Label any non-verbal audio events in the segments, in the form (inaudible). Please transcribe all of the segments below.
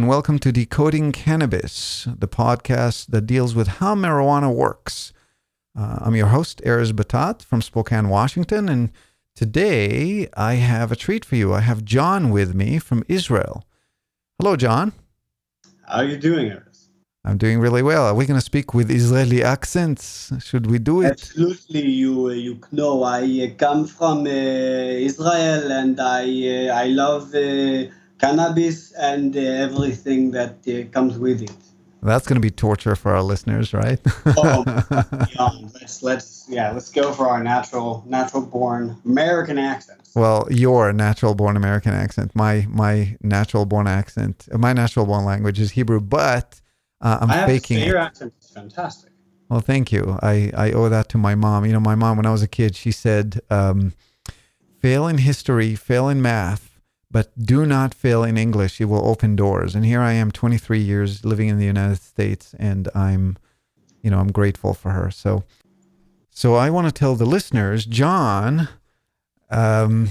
And welcome to Decoding Cannabis, the podcast that deals with how marijuana works. Uh, I'm your host, Erez Batat from Spokane, Washington, and today I have a treat for you. I have John with me from Israel. Hello, John. How are you doing, Erez? I'm doing really well. Are we going to speak with Israeli accents? Should we do it? Absolutely, you uh, you know I uh, come from uh, Israel and I uh, I love uh, cannabis and uh, everything that uh, comes with it. That's going to be torture for our listeners, right? Oh, (laughs) beyond. let's let's yeah, let's go for our natural natural born American accents. well, your natural born American accent, my my natural born accent, my natural born language is Hebrew, but uh, I'm I have to faking say it. your accent is fantastic. Well, thank you. I, I owe that to my mom. You know, my mom, when I was a kid, she said, um, fail in history, fail in math, but do not fail in English. It will open doors. And here I am, 23 years living in the United States, and I'm, you know, I'm grateful for her. So, so I want to tell the listeners, John, um,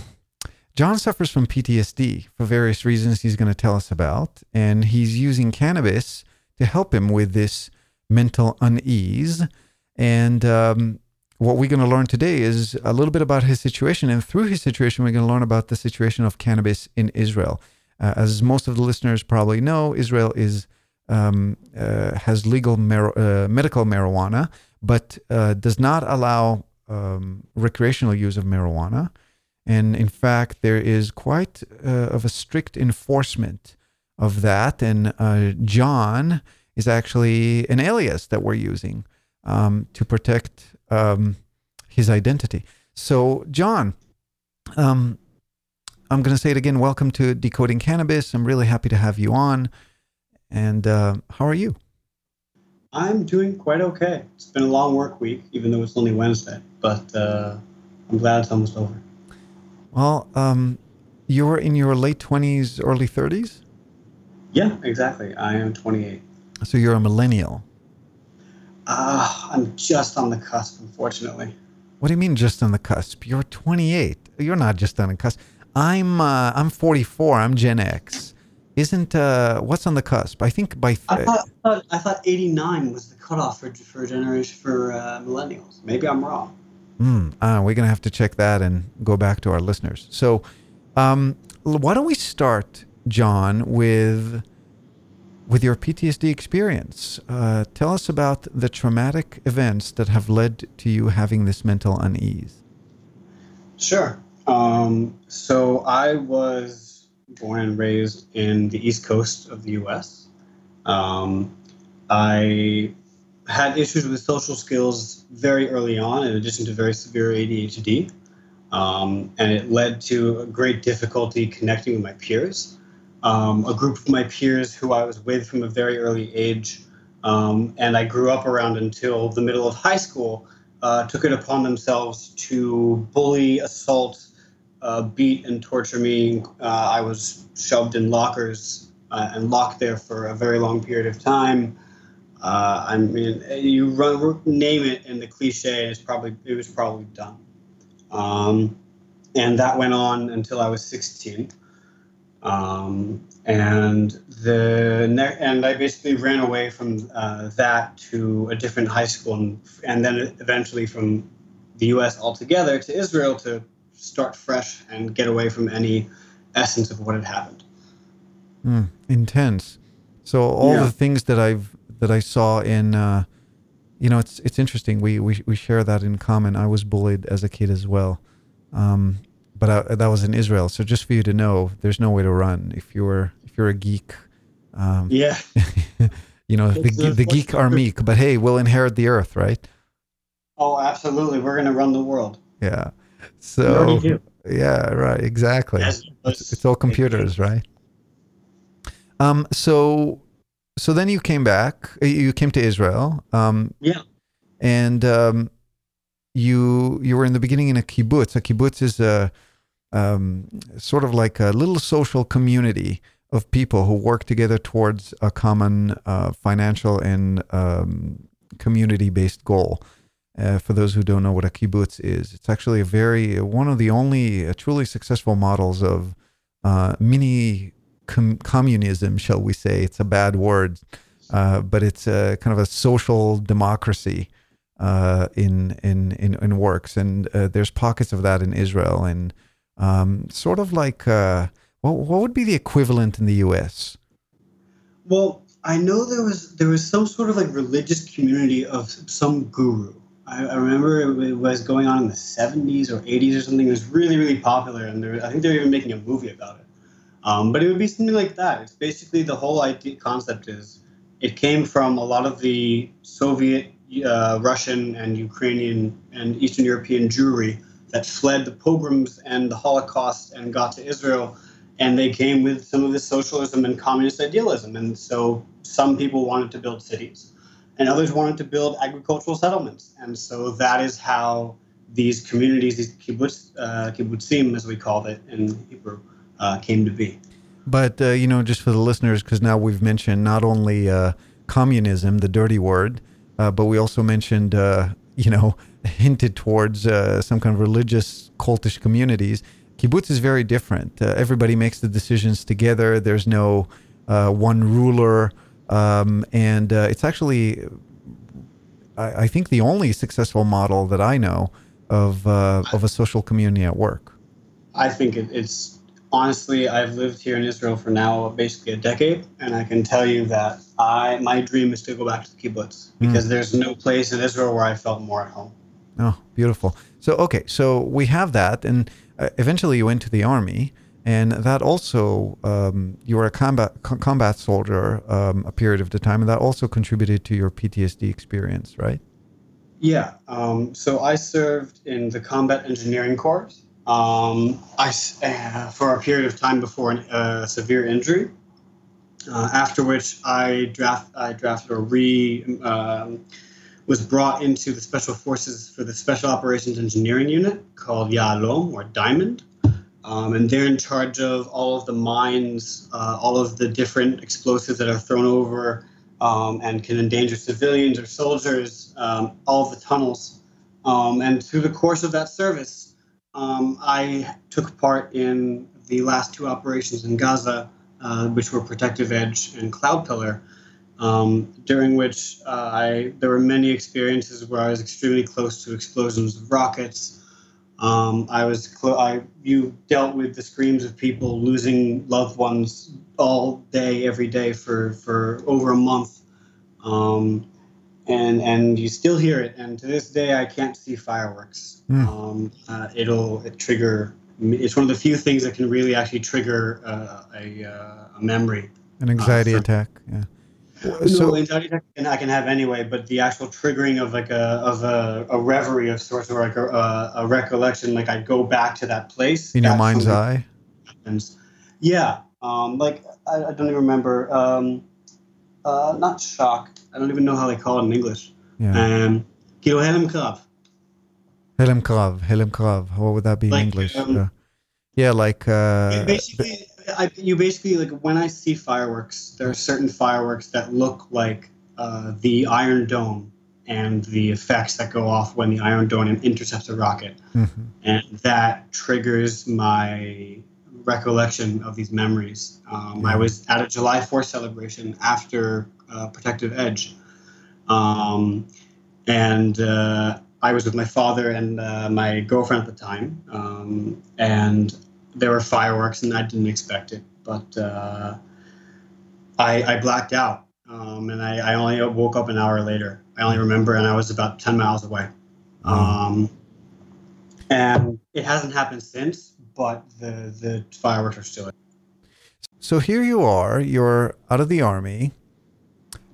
John suffers from PTSD for various reasons he's going to tell us about, and he's using cannabis to help him with this mental unease. And um, what we're going to learn today is a little bit about his situation. And through his situation, we're going to learn about the situation of cannabis in Israel. Uh, as most of the listeners probably know, Israel is um, uh, has legal mar- uh, medical marijuana, but uh, does not allow um, recreational use of marijuana. And in fact, there is quite uh, of a strict enforcement of that. And uh, John is actually an alias that we're using um, to protect um, his identity. So, John, um, I'm going to say it again. Welcome to Decoding Cannabis. I'm really happy to have you on. And uh, how are you? I'm doing quite okay. It's been a long work week, even though it's only Wednesday. But uh, I'm glad it's almost over. Well, um, you're in your late 20s, early 30s. Yeah, exactly. I am 28. So you're a millennial. Ah, I'm just on the cusp, unfortunately. What do you mean just on the cusp? You're 28. You're not just on the cusp. I'm uh, I'm 44. I'm Gen X. Isn't uh, what's on the cusp? I think by I thought, I thought I thought 89 was the cutoff for for generation for uh, millennials. Maybe I'm wrong. Hmm. Ah, we're gonna have to check that and go back to our listeners. So, um, why don't we start, John, with with your PTSD experience? Uh, tell us about the traumatic events that have led to you having this mental unease. Sure. Um, so I was born and raised in the East Coast of the U.S. Um, I had issues with social skills very early on, in addition to very severe ADHD, um, and it led to a great difficulty connecting with my peers. Um, a group of my peers who I was with from a very early age, um, and I grew up around until the middle of high school, uh, took it upon themselves to bully, assault, uh, beat, and torture me. Uh, I was shoved in lockers uh, and locked there for a very long period of time. Uh, I mean, you run, name it, and the cliche is probably it was probably done. Um, and that went on until I was 16. Um, and the ne- and I basically ran away from uh, that to a different high school, and, and then eventually from the U.S. altogether to Israel to start fresh and get away from any essence of what had happened. Hmm, intense. So all Yeah. the things that I've that I saw in, uh, you know, it's it's interesting. We we we share that in common. I was bullied as a kid as well, um, but I, that was in Israel. So just for you to know, there's no way to run if you're if you're a geek. Um, Yeah, (laughs) you know, the, It's a- the geek are meek, but hey, we'll inherit the earth, right? oh, absolutely. We're gonna run the world. Yeah. So yeah, right, exactly. Yes, It's, it's all computers, right? Um. So, so then you came back. uh, You came to Israel. Um. Yeah. And um, you you were in the beginning in a kibbutz. A kibbutz is a um, sort of like a little social community of people who work together towards a common uh, financial and um, community-based goal. Uh, for those who don't know what a kibbutz is, it's actually a very one of the only uh, truly successful models of uh, mini com- communism, shall we say? It's a bad word, uh, but it's a kind of a social democracy uh, in, in in in works, and there's pockets of that in Israel, and um, sort of like uh, what what would be the equivalent in the U.S. Well, I know there was there was some sort of like religious community of some guru. I, I remember it, was going on in the '70s or '80s or something. It was really really popular, and there, I think they were even making a movie about it. Um, but it would be something like that. It's basically the whole idea concept is it came from a lot of the Soviet, uh, Russian, and Ukrainian and Eastern European Jewry that fled the pogroms and the Holocaust and got to Israel and they came with some of this socialism and communist idealism. And so some people wanted to build cities, and others wanted to build agricultural settlements. And so that is how these communities, these kibbutz, uh, kibbutzim, as we call it in Hebrew, uh, came to be. But, uh, you know, just for the listeners, because now we've mentioned not only uh, communism, the dirty word, uh, but we also mentioned, uh, you know, hinted towards some kind of religious cultish communities Kibbutz is very different. Uh, everybody makes the decisions together. There's no uh, one ruler, um, and uh, it's actually, I, I, think, the only successful model that I know of uh, of a social community at work. I think it's honestly, I've lived here in Israel for now basically a decade, and I can tell you that I my dream is to go back to the kibbutz hmm. because mm. there's no place in Israel where I felt more at home. Oh, beautiful. So okay, so we have that, and uh, eventually you went to the army, and that also um, you were a combat combat soldier um, a period of the time, and that also contributed to your PTSD experience, right? Yeah. Um, so I served in the Combat Engineering Corps. Um, I uh, for a period of time before a uh, severe injury. Uh, after which I draft I drafted or re um, was brought into the Special Forces for the Special Operations Engineering Unit called Yahalom or Diamond. Um, and they're in charge of all of the mines, uh, all of the different explosives that are thrown over um, and can endanger civilians or soldiers, um, all the tunnels. Um, and through the course of that service, um, I took part in the last two operations in Gaza, uh, which were Protective Edge and Cloud Pillar um, during which uh, I there were many experiences where I was extremely close to explosions of rockets. Um, I was clo- I you dealt with the screams of people losing loved ones all day, every day for for over a month, um, and and you still hear it. And to this day, I can't see fireworks. Mm. Uh, it'll it trigger. It's one of the few things that can really actually trigger uh, a, uh, a memory. An anxiety uh, attack. Yeah so, no, anxiety attack I can have anyway, but the actual triggering of like a of a, a reverie of sorts or like a, a, a recollection, like I go back to that place in your mind's eye. Happens. Yeah, um, like I, I, don't even remember. Um, uh, not shock. I don't even know how they call it in English. Yeah. Um, כאילו הלם קרב. הלם קרב, הלם קרב. What would that be like, in English? Um, uh, yeah, like. Uh, basically, I, you basically like when I see fireworks, there are certain fireworks that look like uh, the Iron Dome and the effects that go off when the Iron Dome intercepts a rocket, mm-hmm. and that triggers my recollection of these memories. Um, I was at a July 4th celebration after uh, Protective Edge, um, and uh, I was with my father and uh, my girlfriend at the time, um, and there were fireworks, and I didn't expect it. But uh, I, I, blacked out, um, and I, I, only woke up an hour later. I only remember, and I was about ten miles away. Um, and it hasn't happened since, but the the fireworks are still. So here you are. You're out of the army.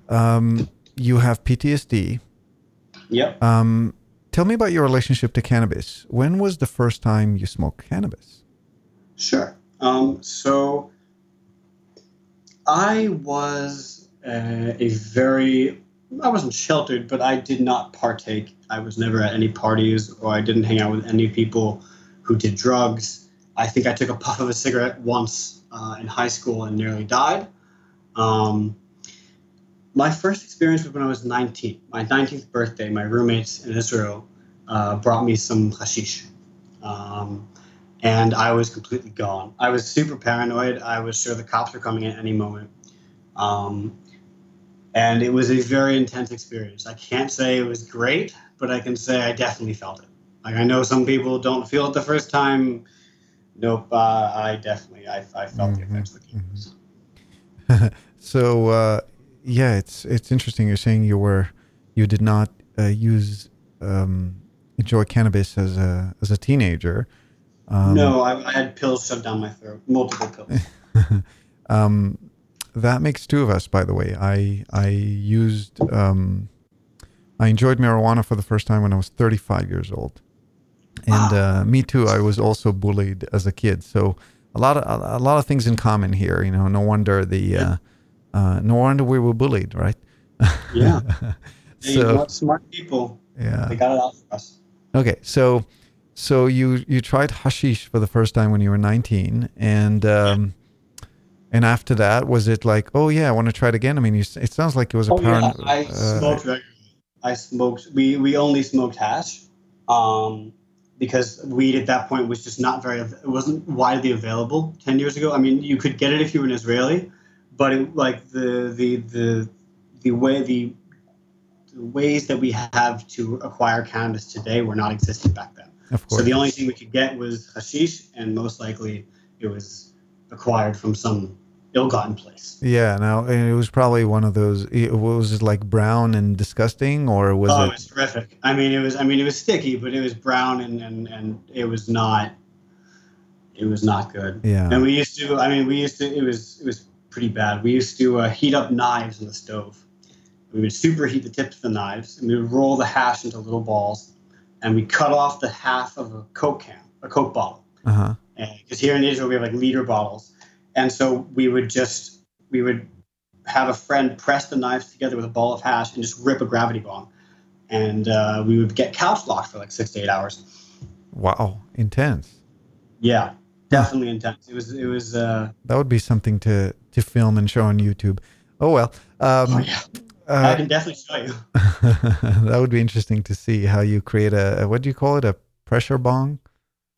Um, you have PTSD. Yep. Um, tell me about your relationship to cannabis. When was the first time you smoked cannabis? Sure. Um, so I was uh, a very, I wasn't sheltered, but I did not partake. I was never at any parties or I didn't hang out with any people who did drugs. I think I took a (laughs) puff of a cigarette once uh, in high school and nearly died. Um, my first experience was when I was 19. My 19th birthday, my roommates in Israel uh, brought me some hashish. Um, and I was completely gone. I was super paranoid. I was sure the cops were coming at any moment. Um, and it was a very intense experience. I can't say it was great, but I can say I definitely felt it. Like I know some people don't feel it the first time. Nope, uh, I definitely I, I felt mm-hmm. the effects of the chemicals. Mm-hmm. (laughs) so uh, yeah, it's it's interesting. You're saying you were you did not uh, use um, enjoy cannabis as a as a teenager. Um, no, I, I, had pills shoved down my throat, multiple pills. (laughs) um, that makes two of us, by the way. I I used um, I enjoyed marijuana for the first time when I was 35 years old, and wow. uh, me too. I was also bullied as a kid, so a lot of a, a lot of things in common here. You know, no wonder the uh, uh, no wonder we were bullied, right? Yeah. (laughs) so smart people. Yeah. They got it out for us. Okay, so so you you tried hashish for the first time when you were 19, and um, and after that, was it like, oh yeah, I want to try it again? I mean, you, it sounds like it was a oh, Yeah. I uh, smoked regularly. I smoked. We we only smoked hash, um, because weed at that point was just not very. It wasn't widely available ten years ago. I mean, you could get it if you were an Israeli, but it, like the the the the way the the ways that we have to acquire cannabis today were not existing back then. Of course. So the only thing we could get was hashish, and most likely it was acquired from some ill-gotten place. Yeah, now it was probably one of those. It was it like brown and disgusting, or was oh, it? it was terrific. I mean, it was. I mean, it was sticky, but it was brown and and and it was not. It was not good. Yeah. And we used to. I mean, we used to. It was. It was pretty bad. We used to uh, heat up knives in the stove. We would superheat the tips of the knives, and we would roll the hash into little balls, and we cut off the half of a Coke can, a Coke bottle. Uh-huh. Because here in Israel we have like liter bottles, and so we would just we would have a friend press the knives together with a ball of hash and just rip a gravity bong, and uh, we would get couch locked for like six to eight hours. Wow, intense. Yeah, definitely intense. It was it was. Uh, that would be something to to film and show on YouTube. Oh well. Um, oh, yeah. Uh, I can definitely show you. (laughs) that would be interesting to see how you create a, a what do you call it a pressure bong?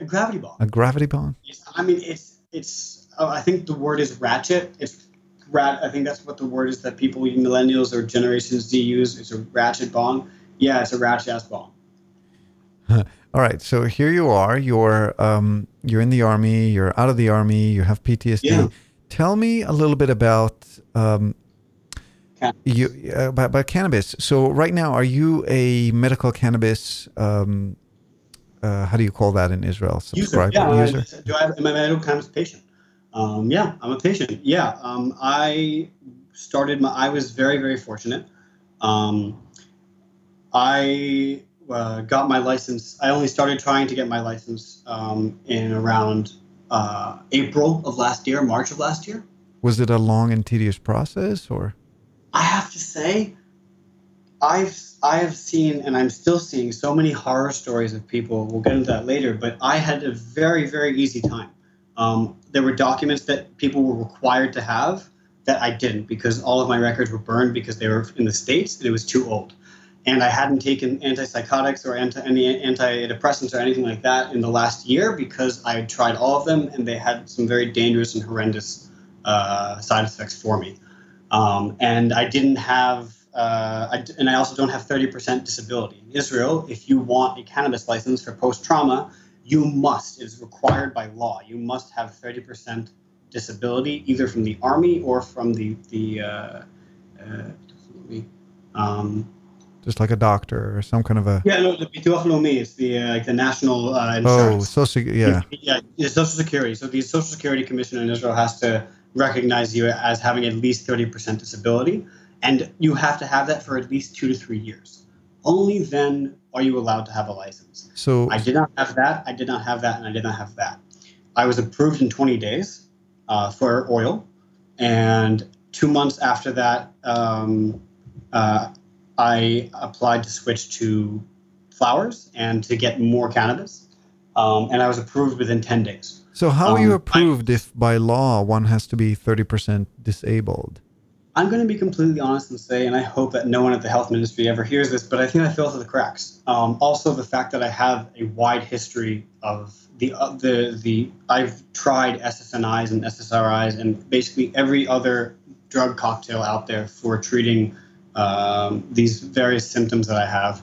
A gravity bong. A gravity bong. I mean, it's it's. Oh, I think the word is ratchet. It's rat. I think that's what the word is that people, millennials or Generation Z, use. It's a ratchet bong. Yeah, it's a ratchet ass bong. (laughs) All right, so here you are. You're um, you're in the army. You're out of the army. You have PTSD. Yeah. Tell me a little bit about um, you uh, about, about, cannabis. So right now, are you a medical cannabis? Um, uh, how do you call that in Israel? Subscriber yeah, user. I, do I have, am I a medical cannabis patient? Um, yeah, I'm a patient. Yeah, um, I started my. I was very very fortunate. Um, I uh, got my license. I only started trying to get my license um, in around uh, April of last year, March of last year. Was it a long and tedious process, or? I have to say, I've I have seen and I'm still seeing so many horror stories of people. We'll get into that later, but I had a very very easy time. Um, there were documents that people were required to have that I didn't because all of my records were burned because they were in the states and it was too old, and I hadn't taken antipsychotics or anti, any antidepressants or anything like that in the last year because I had tried all of them and they had some very dangerous and horrendous uh, side effects for me. Um, and I didn't have, uh, I, and I also don't have 30% disability. In Israel, if you want a cannabis license for post trauma, you must, it is required by law, you must have 30% disability either from the army or from the, the uh, uh um, just like a doctor or some kind of a yeah no the Bituach Leumi is the uh, like the national uh, oh, insurance. oh social yeah yeah the social security so the social security commission in Israel has to recognize you as having at least 30% disability. And you have to have that for at least two to three years. Only then are you allowed to have a license. So I did not have that, I did not have that, and I did not have that. I was approved in 20 days uh, for oil. And two months after that, um, uh, I applied to switch to flowers and to get more cannabis. Um, and I was approved within 10 days. So how um, are you approved I, if by law one has to be 30% disabled? I'm going to be completely honest and say, and I hope that no one at the health ministry ever hears this, but I think I fell through the cracks. Um, also, the fact that I have a wide history of the uh, the the I've tried SSNIs and SSRIs and basically every other drug cocktail out there for treating um, these various symptoms that I have,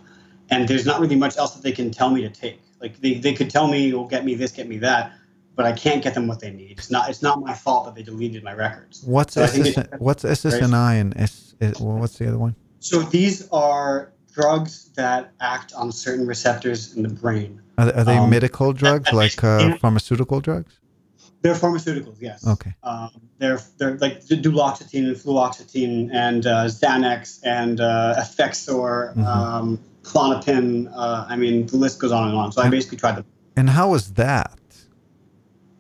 and there's not really much else that they can tell me to take. Like they, they could tell me, "Well, get me this, get me that," but I can't get them what they need. It's not it's not my fault that they deleted my records. What's So I think SS, it- what's SSNI and S? what's the other one? So these are drugs that act on certain receptors in the brain. Are, are they Um, medical drugs like uh, pharmaceutical drugs? They're pharmaceuticals, yes. Okay. Um, they're they're like duloxetine and fluoxetine and uh, Xanax and uh, Effexor, Mhm. um, Klonopin. Uh, I mean, the list goes on and on. So I basically tried them. And how was that?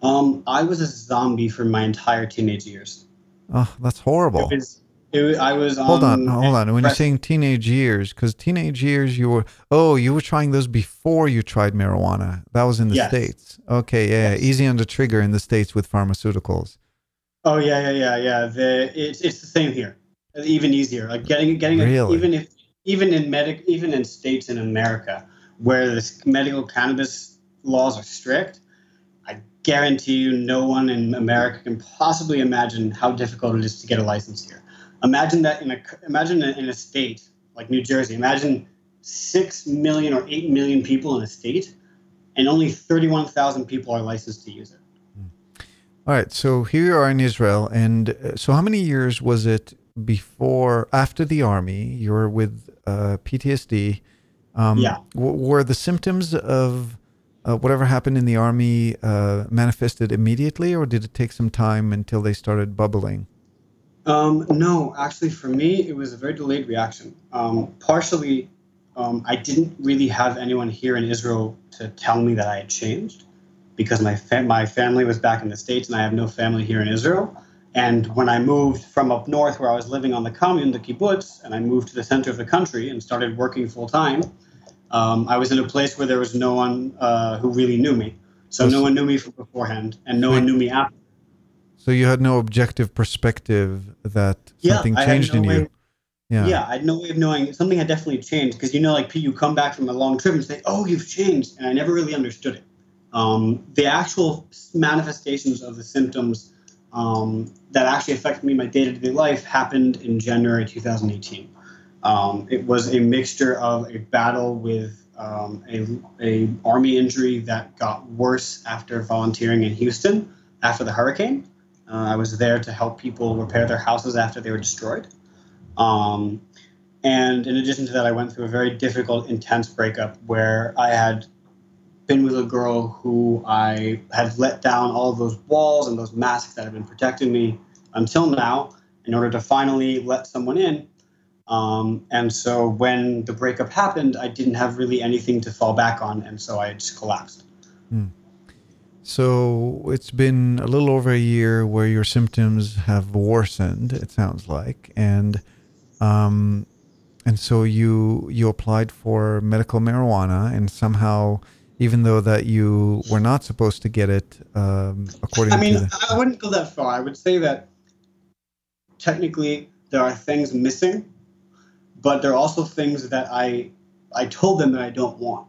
Um, I was a zombie for my entire teenage years. Oh, that's horrible. It was, it I was Hold on, on. hold on. When you're saying teenage years, because teenage years, you were oh, you were trying those before you tried marijuana. That was in the Yes. states. Okay, yeah, Yes. easy on the trigger in the states with pharmaceuticals. Oh yeah, yeah, yeah, yeah. The it's it's the same here. Even easier. Like getting getting a- even if even in medic even in states in America where the medical cannabis laws are strict, guarantee you no one in America can possibly imagine how difficult it is to get a license here. Imagine that in a imagine in a state like New Jersey. Imagine six million or eight million people in a state, and only thirty-one thousand people are licensed to use it. All right, so here you are in Israel, and uh, so how many years was it before, after the army? You were with uh, PTSD. Um, Yeah. w- were the symptoms of uh, whatever happened in the army uh, manifested immediately, or did it take some time until they started bubbling? Um, no, actually, for me, it was a very delayed reaction. Um, partially, um, I didn't really have anyone here in Israel to tell me that I had changed because my fa- my family was back in the states and I have no family here in Israel. And when I moved from up north, where I was living on the commune, the kibbutz, and I moved to the center of the country and started working full time, um, I was in a place where there was no one uh, who really knew me. So no one knew me from beforehand, and no one knew me after. So you had no objective perspective that Yeah, something changed no in you. Yeah. yeah, I had no way of knowing something had definitely changed because you know, like you come back from a long trip and say, "Oh, you've changed," and I never really understood it. Um, the actual manifestations of the symptoms um, that actually affected me in my day-to-day life happened in January 2018. Um, it was a mixture of a battle with um, a, a army injury that got worse after volunteering in Houston after the hurricane. Uh, I was there to help people repair their houses after they were destroyed. Um, and in addition to that, I went through a very difficult, intense breakup where I had been with a girl who I had let down all of those walls and those masks that had been protecting me until now in order to finally let someone in. Um, and so when the breakup happened, I didn't have really anything to fall back on, and so I just collapsed. So it's been a little over a year where your symptoms have worsened. It sounds like, and um, and so you you applied for medical marijuana, and somehow, even though that you were not supposed to get it, um, according to I mean, the, I wouldn't go that far. I would say that technically there are things missing, but there are also things that I I told them that I don't want.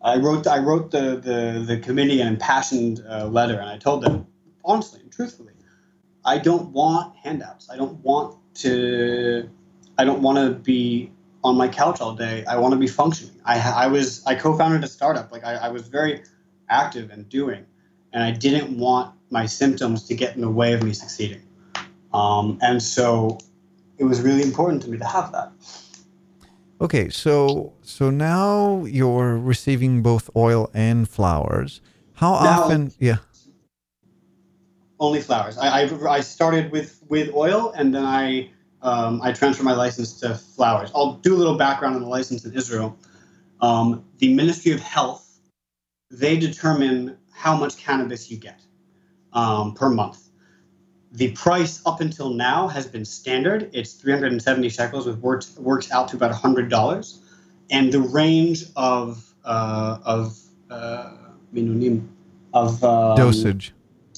I wrote I wrote the the, the committee an impassioned uh, letter, and I told them honestly and truthfully, I don't want handouts. I don't want to. I don't want to be on my couch all day. I want to be functioning. I I was I co-founded a startup. Like I, I was very active and doing, and I didn't want my symptoms to get in the way of me succeeding. Um, and so it was really important to me to have that. okay, so so now you're receiving both oil and flowers. How Now- often? Yeah. Only flowers. I, I, I started with, with oil and then I um, I transferred my license to flowers. I'll do a little background on the license in Israel. Um, the Ministry of Health, they determine how much cannabis you get um, per month. The price up until now has been standard. It's 370 shekels, which works, works out to about $100. And the range of, uh, of, uh, of um, Dosage.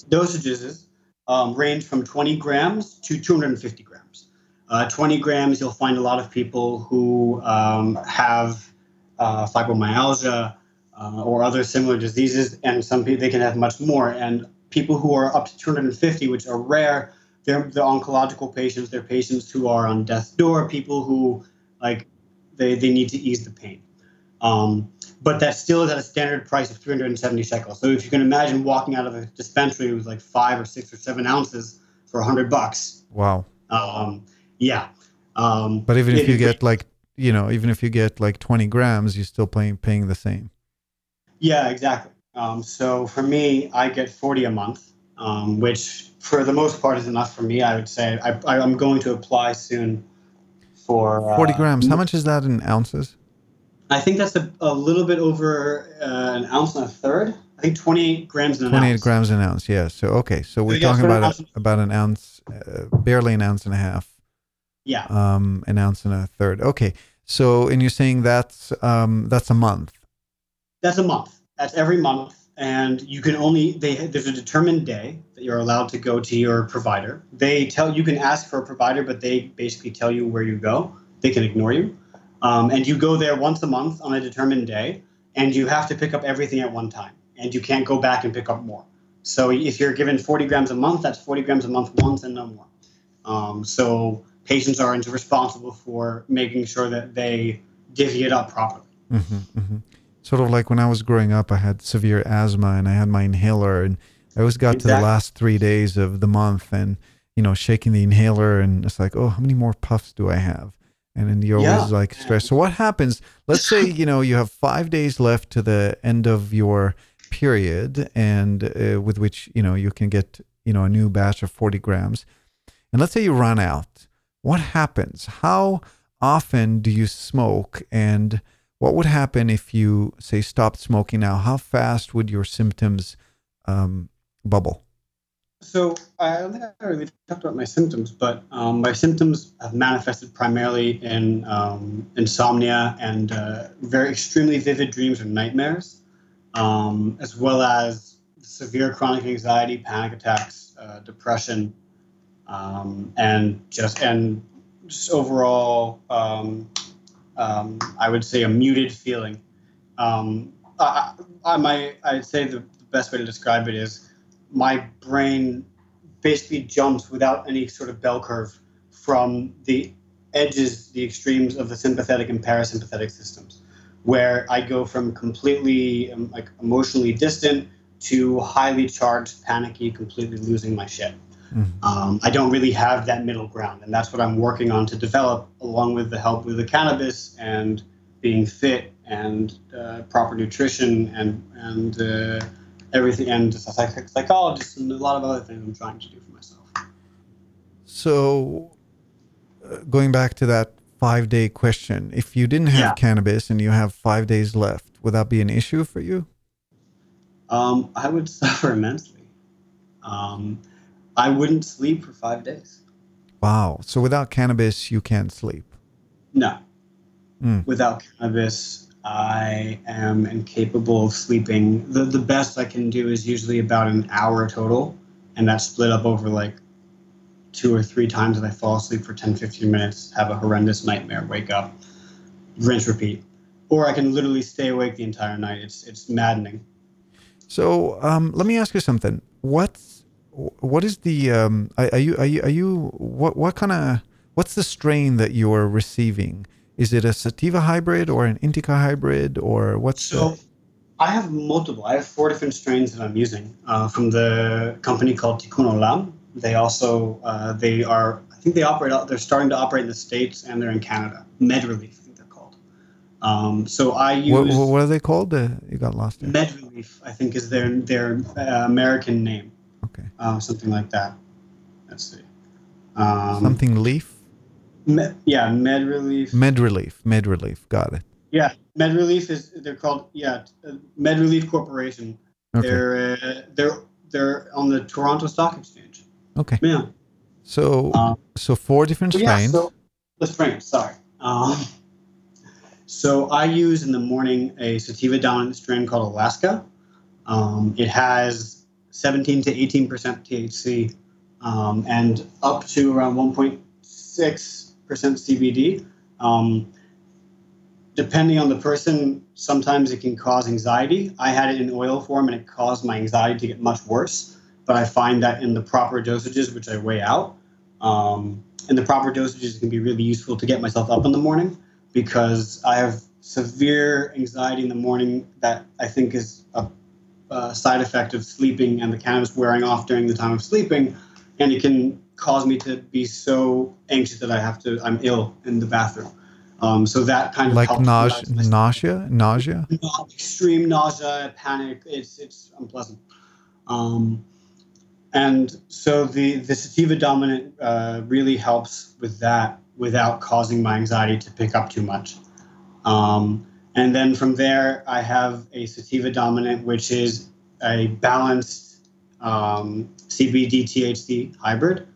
dosages um, range from 20 grams to 250 grams. Uh, 20 grams, you'll find a lot of people who um, have uh, fibromyalgia uh, or other similar diseases, and some people they can have much more. And people who are up to 250, which are rare, they're the oncological patients. They're patients who are on death's door, people who like they, they need to ease the pain. Um, but that still is at a standard price of 370 shekels. So if you can imagine walking out of a dispensary with like five or six or seven ounces for 100 bucks. Wow. Um, yeah. Um, but even if it- you get like you know even if you get like 20 grams you're still paying paying the same Yeah, exactly. Um, so for me, I get 40 a month, um, which for the most part is enough for me. I would say I, I, I'm going to apply soon for uh, 40 grams how much is that in ounces I think that's a, a little bit over uh, an ounce and a third. I think 28 grams an 28 ounce. grams an ounce yeah so okay so we're yeah, talking about a, about an ounce uh, barely an ounce and a half Yeah, um an ounce and a third okay so and you're saying that's um that's a month that's a month. That's every month, and you can only they there's a determined day that you're allowed to go to your provider. They tell you can ask for a provider, but they basically tell you where you go. They can ignore you, um, and you go there once a month on a determined day, and you have to pick up everything at one time, and you can't go back and pick up more. So if you're given 40 grams a month, that's 40 grams a month once and no more. Um, so patients are responsible for making sure that they divvy it up properly. hmm hmm Sort of like when I was growing up, I had severe asthma and I had my inhaler, and I always got to the last three days of the month, and you know, shaking the inhaler, and it's like, oh, how many more puffs do I have? And then you're Yeah. always like stressed. So what happens? Let's say you know you have five days left to the end of your period, and uh, with which you know you can get you know a new batch of forty grams, and let's say you run out. What happens? How often do you smoke and what would happen if you say stopped smoking now? How fast would your symptoms um, bubble? So I don't think I really talked about my symptoms, but um, my symptoms have manifested primarily in um, insomnia and uh, very extremely vivid dreams or nightmares, um, as well as severe chronic anxiety, panic attacks, uh, depression, um, and just and just overall, um, I would say a muted feeling. Um, I, I, my, I'd say the, the best way to describe it is my brain basically jumps without any sort of bell curve from the edges, the extremes of the sympathetic and parasympathetic systems, where I go from completely um, like emotionally distant to highly charged, panicky, completely losing my shit. Mhm. Um, I don't really have that middle ground, and that's what I'm working on to develop, along with the help with the cannabis and being fit and uh, proper nutrition and and uh, everything, and just a psych- psychologist and a lot of other things I'm trying to do for myself. so uh, going back to that five day question if you didn't have Yeah. cannabis and you have five days left would that be an issue for you Um, I would (laughs) suffer immensely. Um, I wouldn't sleep for five days. wow so without cannabis you can't sleep No. Mm. Without cannabis, I am incapable of sleeping. The, the best I can do is usually about an hour total, and that's split up over like two or three times that I fall asleep for 10, 15 minutes, have a horrendous nightmare, wake up, rinse, repeat. Or I can literally stay awake the entire night. It's, it's maddening. So um, let me ask you something. What's what is the um, are, are you are you are you what what kind of what's the strain that you're receiving? Is it a sativa hybrid or an indica hybrid or what's So the, I have multiple. I have four different strains that I'm using uh, from the company called Tikkun Olam. They also uh, they are I think they operate. They're starting to operate in the states and they're in Canada. MedReleaf, I think they're called. Um, so I use what, what are they called? Uh, you got lost there. MedReleaf. I think is their their uh, American name, Okay, uh, something like that. Let's see. Um, something leaf. Me- yeah, MedReleaf. Med relief. MedReleaf. Got it. yeah, MedReleaf is they're called yeah MedReleaf Corporation. Okay. They're uh, they're they're on the Toronto Stock Exchange. Okay. Yeah. So Um, so four different yeah. strains. So the strains. Sorry. Um, so I use in the morning a sativa dominant strain called Alaska. Um, it has 17 to 18 percent THC, um, and up to around 1.6 percent CBD. Um, depending on the person, sometimes it can cause anxiety. I had it in oil form, and it caused my anxiety to get much worse. But I find that in the proper dosages, which I weigh out, um, in the proper dosages, it can be really useful to get myself up in the morning because I have severe anxiety in the morning that I think is a, a side effect of sleeping and the cannabis wearing off during the time of sleeping, and it can cause me to be so anxious that I have to I'm ill in the bathroom. Um, so that kind of like nausea, nausea, nausea, extreme nausea, panic. It's it's unpleasant. Um, and so the the sativa dominant uh, really helps with that without causing my anxiety to pick up too much. Um, and then from there, I have a sativa dominant, which is a balanced um, CBD THC hybrid.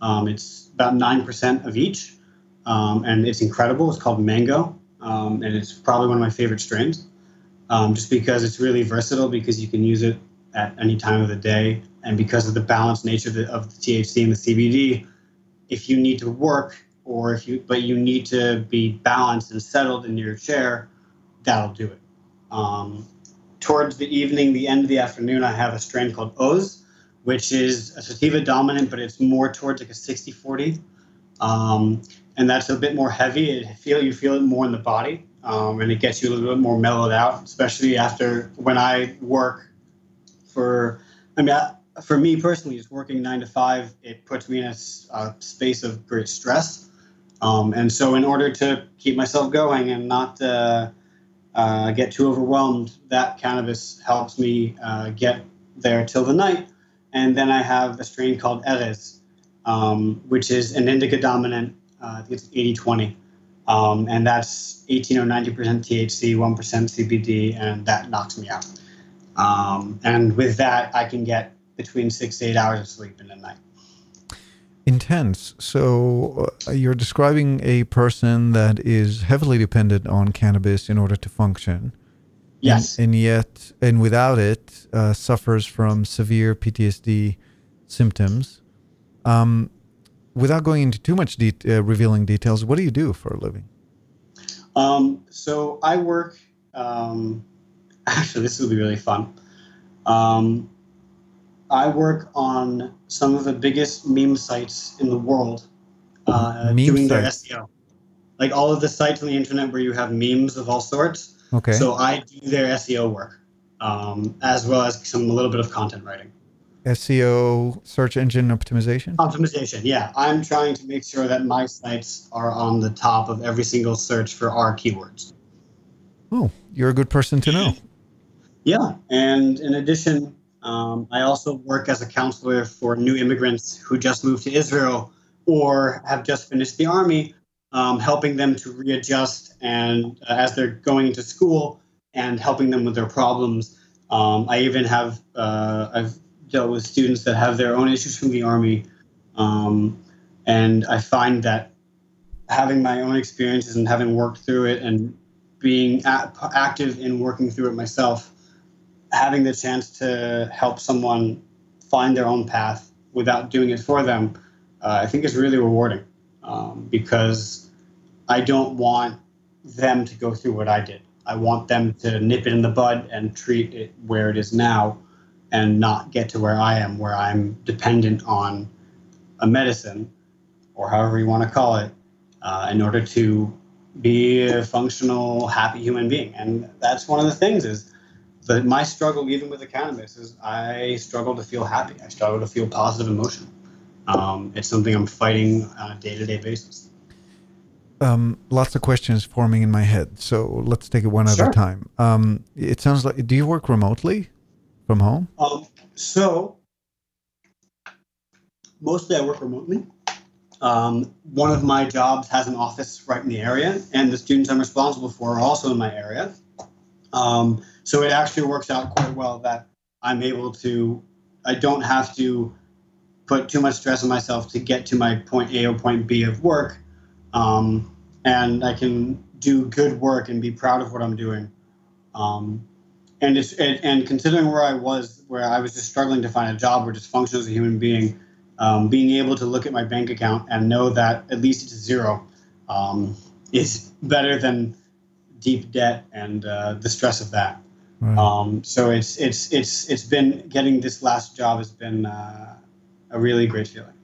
Um, it's about 9% of each, um, and it's incredible. It's called Mango, um, and it's probably one of my favorite strains um, just because it's really versatile because you can use it at any time of the day. And because of the balanced nature of the, of the THC and the CBD, if you need to work or if you but you need to be balanced and settled in your chair, that'll do it. Um, towards the evening, the end of the afternoon, I have a strain called Oz, which is a sativa dominant, but it's more towards like a 60-40. Um, and that's a bit more heavy. It feel you feel it more in the body, um, and it gets you a little bit more mellowed out, especially after when I work for. I mean, for me personally, just working nine to five, it puts me in a, a space of great stress. Um, and so, in order to keep myself going and not uh, uh, get too overwhelmed, that cannabis helps me uh, get there till the night. And then I have a strain called Erez, um, which is an indica dominant. Uh, it's 80 20. Um, and that's 18 or 90% THC, 1% CBD, and that knocks me out. Um, and with that, I can get between six to eight hours of sleep in a night intense. So uh, you're describing a person that is heavily dependent on cannabis in order to function. Yes. And, and yet, and without it, uh, suffers from severe PTSD symptoms. Um, without going into too much de- uh, revealing details, what do you do for a living? Um, so I work. Um, (laughs) actually, this will be really fun. Um, I work on some of the biggest meme sites in the world uh, doing their SEO. Like all of the sites on the internet where you have memes of all sorts. Okay. So I do their SEO work, um, as well as some a little bit of content writing. SEO, search engine optimization? Optimization, yeah. I'm trying to make sure that my sites are on the top of every single search for our keywords. Oh, you're a good person to know. (laughs) Yeah. And in addition, um, I also work as a counselor for new immigrants who just moved to Israel or have just finished the army, um, helping them to readjust and uh, as they're going into school and helping them with their problems. Um, I even have uh, I've dealt with students that have their own issues from the army, um, and I find that having my own experiences and having worked through it and being active in working through it myself having the chance to help someone find their own path without doing it for them, uh, I think is really rewarding um, because I don't want them to go through what I did. I want them to nip it in the bud and treat it where it is now and not get to where I am, where I'm dependent on a medicine or however you want to call it uh, in order to be a functional, happy human being. And that's one of the things is the, my struggle, even with the cannabis, is I struggle to feel happy. I struggle to feel positive emotion. Um, it's something I'm fighting on a day to day basis. Um, lots of questions forming in my head. So let's take it one sure. at a time. Um, it sounds like, do you work remotely from home? Um, so mostly I work remotely. Um, one of my jobs has an office right in the area, and the students I'm responsible for are also in my area. Um, so it actually works out quite well that I'm able to, I don't have to put too much stress on myself to get to my point A or point B of work. Um, and I can do good work and be proud of what I'm doing. Um, and it's and, considering where I was, where I was just struggling to find a job or just function as a human being, um, being able to look at my bank account and know that at least it's zero um, is better than deep debt and uh, the stress of that. Right. Um, so it's it's it's it's been getting this last job has been uh, a really great feeling.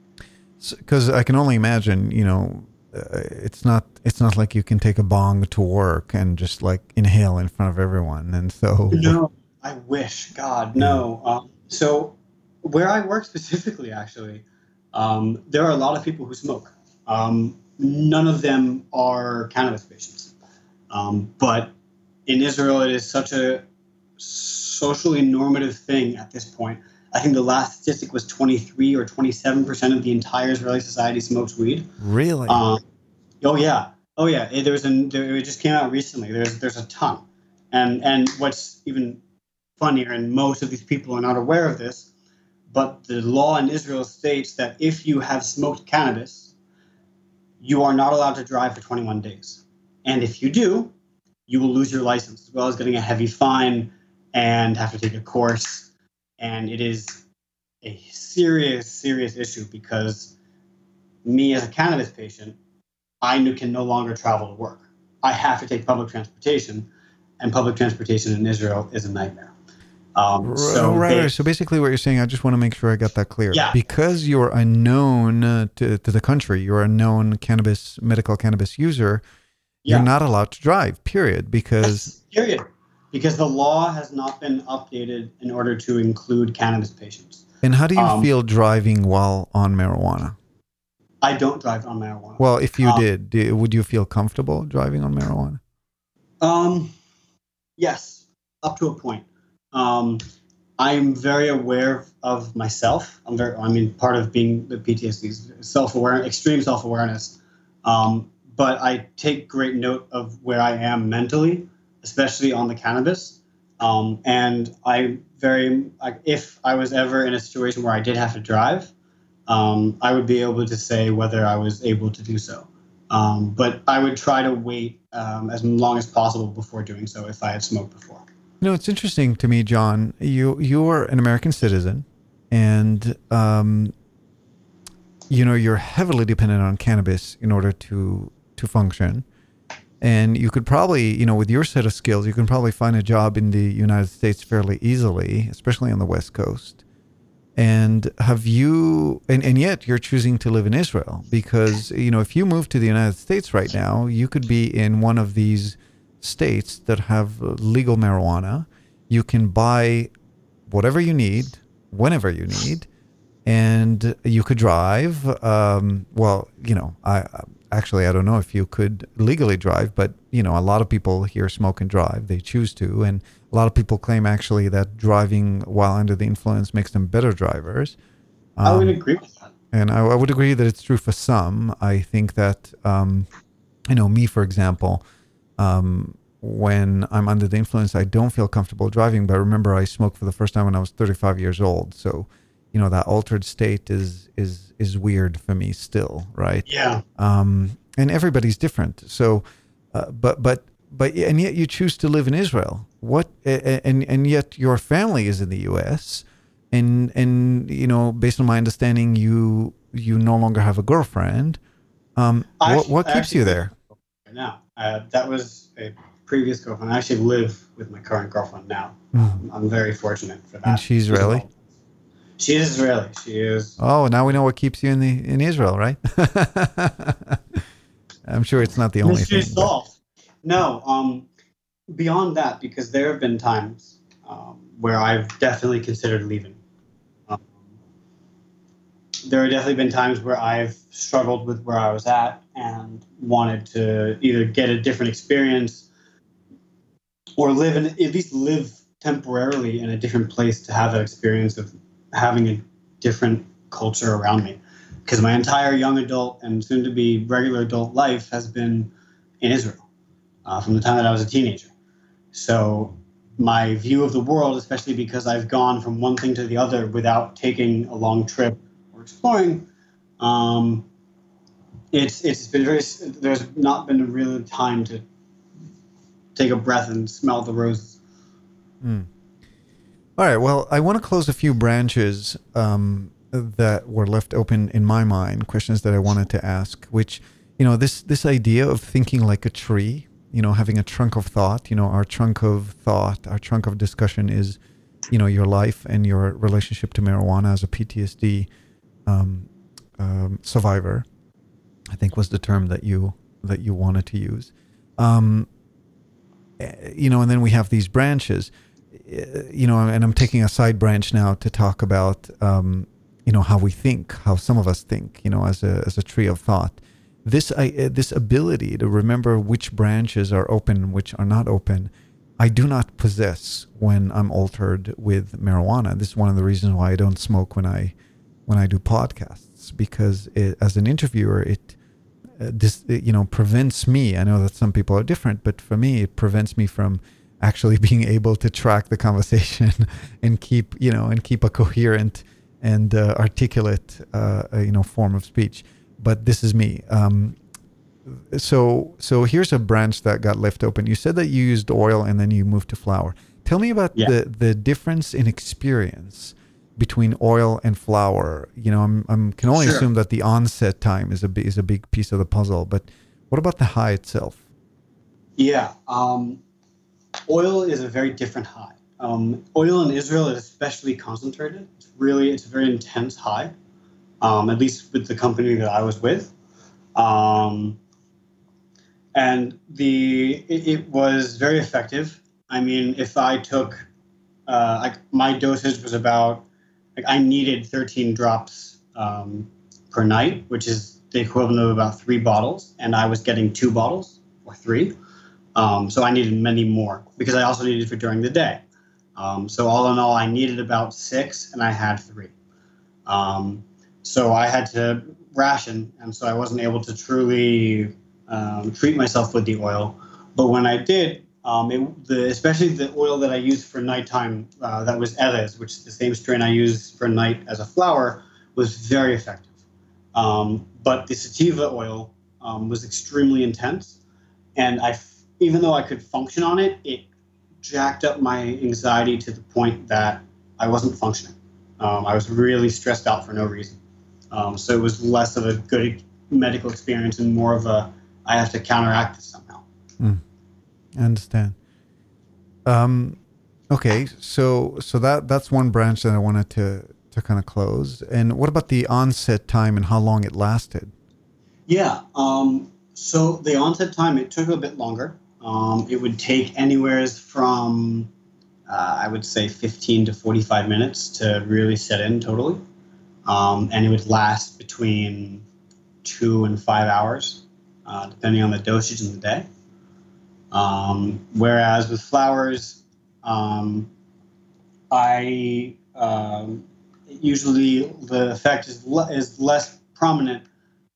because I can only imagine, you know, uh, it's not it's not like you can take a bong to work and just like inhale in front of everyone, and so No, I wish God no. Um, so where I work specifically, actually, um, there are a lot of people who smoke. Um, none of them are cannabis patients, um, but in Israel, it is such a socially normative thing at this point. I think the last statistic was 23 or 27 percent of the entire Israeli society smokes weed. really, Um, oh yeah, oh yeah. It, there was an there, it just came out recently. There's there's a ton, and and what's even funnier, and most of these people are not aware of this, but the law in Israel states that if you have smoked cannabis, you are not allowed to drive for 21 days, and if you do, you will lose your license as well as getting a heavy fine and have to take a course, and it is a serious serious issue because me as a cannabis patient I can no longer travel to work. I have to take public transportation, and public transportation in Israel is a nightmare. Um, so right, they- right. So basically, what you're saying, I just want to make sure I got that clear. Yeah. Because you're a known uh, to, to the country, you're a known cannabis medical cannabis user. yeah, You're not allowed to drive. Period. Because period, because the law has not been updated in order to include cannabis patients. and how do you Um, feel driving while on marijuana? I don't drive on marijuana. Well, if you um, did, do, would you feel comfortable driving on marijuana? Um, yes, up to a point. Um, I'm very aware of myself. I'm very, I mean, part of being the PTSD is self-aware, extreme self-awareness. Um, but I take great note of where I am mentally, especially on the cannabis. Um, and I very, like, if I was ever in a situation where I did have to drive, um, I would be able to say whether I was able to do so. Um, but I would try to wait um, as long as possible before doing so if I had smoked before. You know, it's interesting to me, John. You you're an American citizen, and um, you know you're heavily dependent on cannabis in order to to function. And you could probably, you know, with your set of skills, you can probably find a job in the United States fairly easily, especially on the West Coast. And have you, and, and yet you're choosing to live in Israel because, you know, if you move to the United States right now, you could be in one of these states that have legal marijuana. You can buy whatever you need, whenever you need, and you could drive. Um, well, you know, I actually I don't know if you could legally drive, but you know, a lot of people here smoke and drive. They choose to, and a lot of people claim actually that driving while under the influence makes them better drivers. I would Um, agree with that. and I, I would agree that it's true for some. I think that, um, you know, me, for example, um, when I'm under the influence, I don't feel comfortable driving. But remember, I smoked for the first time when I was 35 years old. So, you know, that altered state is is is weird for me still, right? Yeah. um, and everybody's different. So, uh, but but but and yet you choose to live in Israel. What and and yet your family is in the U.S. and and you know, based on my understanding, you you no longer have a girlfriend. Um, I what what I keeps you there? Now, uh, that was a previous girlfriend. I actually live with my current girlfriend now. Mhm. I'm very fortunate for that. And she's Israeli? She is Israeli. She is. Oh, now we know what keeps you in the in Israel, right? (laughs) I'm sure it's not the only Mystery thing. solved. No, um, beyond that, because there have been times um, where I've definitely considered leaving. Um, there have definitely been times where I've struggled with where I was at and wanted to either get a different experience or live in at least live temporarily in a different place to have that experience of having a different culture around me because my entire young adult and soon to be regular adult life has been in Israel uh, from the time that I was a teenager. So my view of the world, especially because I've gone from one thing to the other without taking a long trip or exploring, um, it's it's been very. There's not been a real time to take a breath and smell the roses. All right. Well, I want to close a few branches um, that were left open in my mind, questions that I wanted to ask, which, you know, this, this idea of thinking like a tree, you know, having a trunk of thought, you know, our trunk of thought, our trunk of discussion is, you know, your life and your relationship to marijuana as a PTSD um, um, survivor, I think was the term that you, that you wanted to use. Um, eh, you know, and then we have these branches you know, and I'm taking a side branch now to talk about, um, you know, how we think, how some of us think, you know, as a as a tree of thought. This I, uh, this ability to remember which branches are open, which are not open, I do not possess when I'm altered with marijuana. This is one of the reasons why I don't smoke when I when I do podcasts because it, as an interviewer, it uh, this you know prevents me. I know that some people are different, but for me, it prevents me from actually (laughs) being able to track the conversation (laughs) and keep you know and keep a coherent and uh, articulate uh, you know form of speech but this is me um, so so here's a branch that got left open you said that you used oil and then you moved to flour. tell me about yeah. the the difference in experience between oil and flour. you know i'm, I'm can only sure. assume that the onset time is a is a big piece of the puzzle but what about the high itself yeah um oil is a very different high. Um, oil in Israel is especially concentrated. It's really it's a very intense high, um, at least with the company that I was with. Um, and the it, it, was very effective. I mean, if I took uh, like my dosage was about like I needed 13 drops um, per night, which is the equivalent of about three bottles, and I was getting two bottles or three. Um, so I needed many more because I also needed for during the day. Um, so all in all, I needed about six, and I had three. Um, so I had to ration, and so I wasn't able to truly um, treat myself with the oil. But when I did, um, it, the, especially the oil that I used for nighttime, uh, that was Erez, which is the same strain I use for night as a flower, was very effective. Um, but the sativa oil was extremely intense, and I even though I could function on it, it jacked up my anxiety to the point that I wasn't functioning. Um, I was really stressed out for no reason. Um, so it was less of a good medical experience and more of a I have to counteract this somehow. Mm. I understand. Um, okay, so so that that's one branch that I wanted to to kind of close. And what about the onset time and how long it lasted? Yeah. Um, so the onset time it took a bit longer. Um, it would take anywhere from, uh, I would say, 15 to 45 minutes to really set in totally. Um, and it would last between two and five hours, uh, depending on the dosage in the day. Um, whereas with flowers, um, I um, usually the effect is, le- is less prominent,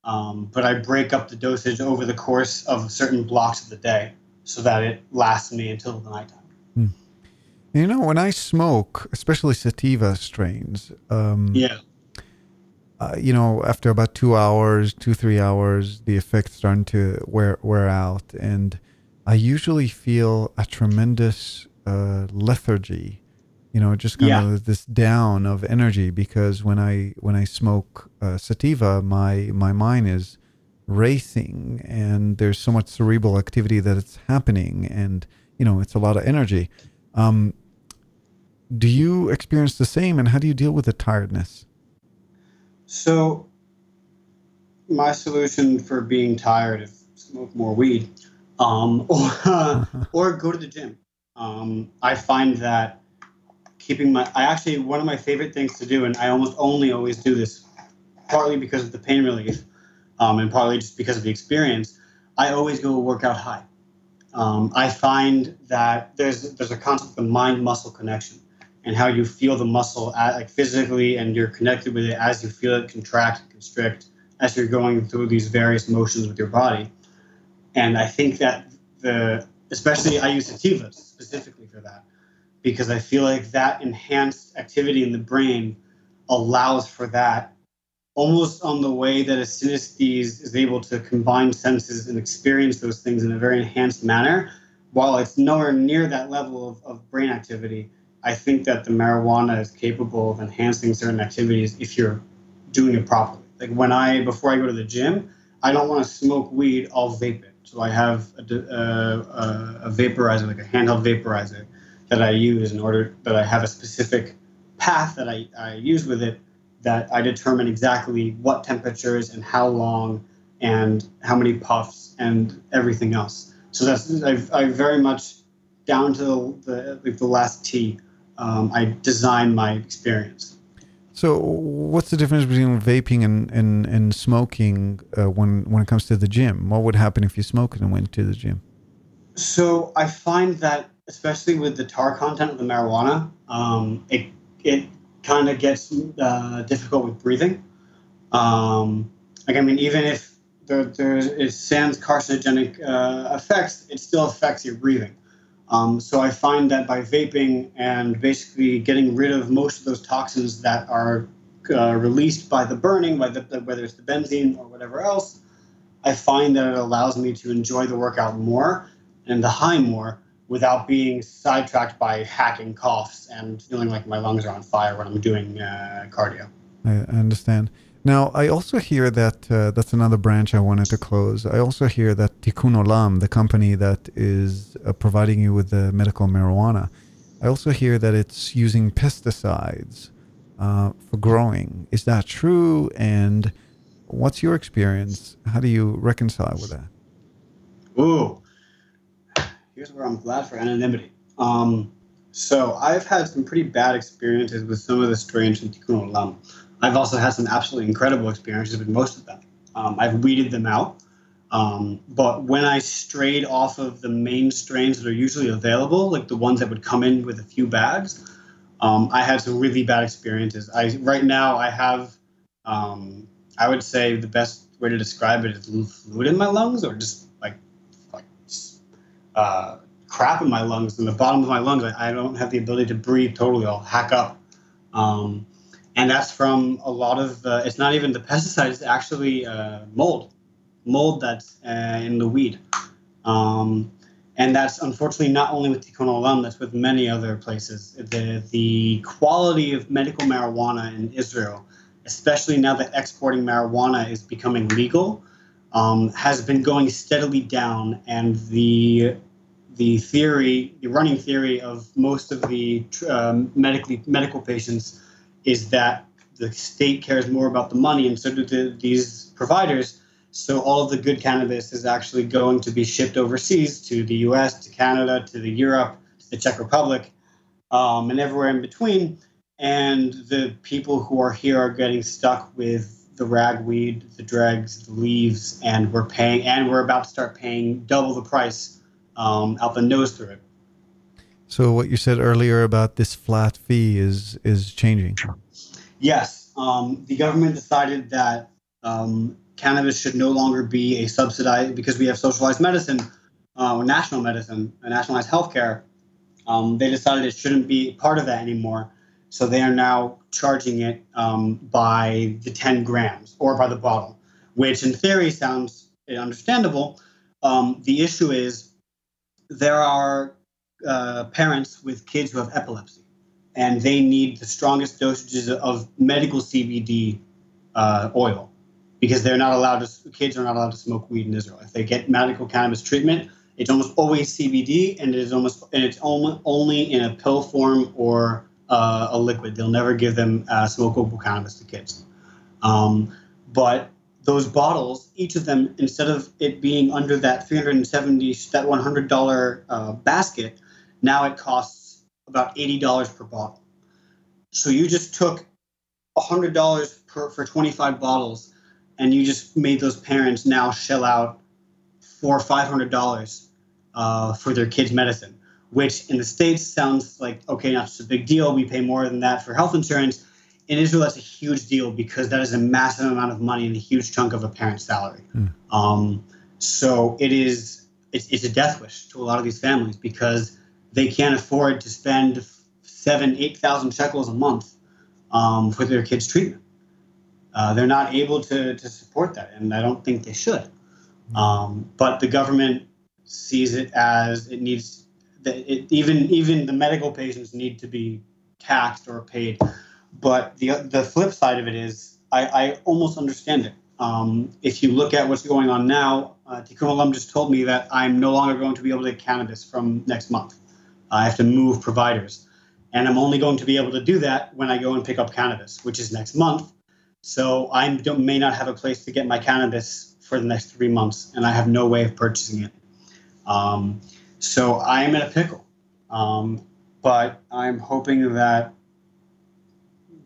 um, but I break up the dosage over the course of certain blocks of the day so that it lasts me until the nighttime. Hmm. You know, when I smoke, especially sativa strains, um, yeah, uh, you know, after about two hours, two three hours, the effects starting to wear wear out, and I usually feel a tremendous uh, lethargy. You know, just kind yeah. of this down of energy because when I when I smoke uh, sativa, my my mind is racing and there's so much cerebral activity that it's happening and you know it's a lot of energy. Um, do you experience the same and how do you deal with the tiredness? So my solution for being tired is smoke more weed um, (laughs) or, uh, or go to the gym. Um, i find that keeping my i actually one of my favorite things to do and i almost only always do this partly because of the pain relief um, and partly just because of the experience, I always go work out high. Um, I find that there's there's a concept of mind muscle connection and how you feel the muscle at, like physically and you're connected with it as you feel it contract and constrict as you're going through these various motions with your body. And I think that the especially I use sativa specifically for that because I feel like that enhanced activity in the brain allows for that almost on the way that a synesthete is able to combine senses and experience those things in a very enhanced manner, while it's nowhere near that level of, of brain activity, I think that the marijuana is capable of enhancing certain activities if you're doing it properly. Like when I before I go to the gym, I don't want to smoke weed. I'll vape it. So I have a, uh, a, a vaporizer, like a handheld vaporizer, that I use in order that I have a specific path that I, I use with it that I determine exactly what temperatures and how long and how many puffs and everything else. So that's I've, I very much down to the, the, like the last T. Um, I design my experience. So, what's the difference between vaping and and, and smoking uh, when when it comes to the gym? What would happen if you smoked and went to the gym? So, I find that especially with the tar content of the marijuana, um, it it kind of gets uh, difficult with breathing. Um, like I mean, even if there, there is sans carcinogenic uh, effects, it still affects your breathing. Um, so I find that by vaping and basically getting rid of most of those toxins that are uh, released by the burning, by the, whether it's the benzene or whatever else, I find that it allows me to enjoy the workout more and the high more without being sidetracked by hacking coughs and feeling like my lungs are on fire when I'm doing uh, cardio. I understand. Now, I also hear that uh, that's another branch I wanted to close. I also hear that Tikkun Olam, the company that is uh, providing you with the medical marijuana, I also hear that it's using pesticides uh, for growing. Is that true? And what's your experience? How do you reconcile with that? Ooh, here's where I'm glad for anonymity. Um, so I've had some pretty bad experiences with some of the strains in Tikkun Olam. I've also had some absolutely incredible experiences with most of them. Um, I've weeded them out. Um, but when I strayed off of the main strains that are usually available, like the ones that would come in with a few bags, um, I had some really bad experiences. I right now I have, um, I would say the best way to describe it is fluid in my lungs, or just uh, crap in my lungs, in the bottom of my lungs. I, I, don't have the ability to breathe totally. I'll hack up. Um, and that's from a lot of it's not even the pesticide it's actually uh, mold mold that's uh, in the weed um, and that's unfortunately not only with Tikkun Olam, that's with many other places. The, the quality of medical marijuana in Israel, especially now that exporting marijuana is becoming legal, um, has been going steadily down. And the the theory, the running theory of most of the um, medically medical patients is that the state cares more about the money, and so do the, these providers. So all of the good cannabis is actually going to be shipped overseas to the U.S., to Canada, to the Europe, to the Czech Republic, um, and everywhere in between. And the people who are here are getting stuck with the ragweed, the dregs, the leaves, and we're paying, and we're about to start paying double the price um, out the nose through it. So what you said earlier about this flat fee is is changing. Yes, um, the government decided that um, cannabis should no longer be a subsidized because we have socialized medicine uh, or national medicine, a nationalized healthcare. Um, they decided it shouldn't be part of that anymore. So they are now charging it um, by the 10 grams or by the bottle, which in theory sounds understandable. Um, the issue is there are uh, parents with kids who have epilepsy, and they need the strongest dosages of medical CBD uh, oil because they're not allowed to. Kids are not allowed to smoke weed in Israel. If they get medical cannabis treatment, it's almost always CBD, and it is almost and it's only only in a pill form or uh, a liquid. They'll never give them uh, smokable cannabis to kids. Um, but those bottles, each of them, instead of it being under that 370 that $100 uh, basket, now it costs about $80 per bottle. So you just took $100 per, for 25 bottles and you just made those parents now shell out four or $500 uh, for their kids' medicine, which in the States sounds like, okay, not such a big deal. We pay more than that for health insurance. In Israel, that's a huge deal because that is a massive amount of money and a huge chunk of a parent's salary. Mm. Um, so it is, it's, it's a death wish to a lot of these families because they can't afford to spend seven, eight thousand shekels a month um, for their kids' treatment. Uh, they're not able to, to support that, and I don't think they should. Um, but the government sees it as it needs that it, even even the medical patients need to be taxed or paid. But the the flip side of it is, I, I almost understand it. Um, if you look at what's going on now, uh, Tikkun Olam just told me that I'm no longer going to be able to get cannabis from next month. I have to move providers. And I'm only going to be able to do that when I go and pick up cannabis, which is next month. So I may not have a place to get my cannabis for the next three months, and I have no way of purchasing it. Um, so I'm in a pickle. Um, but I'm hoping that,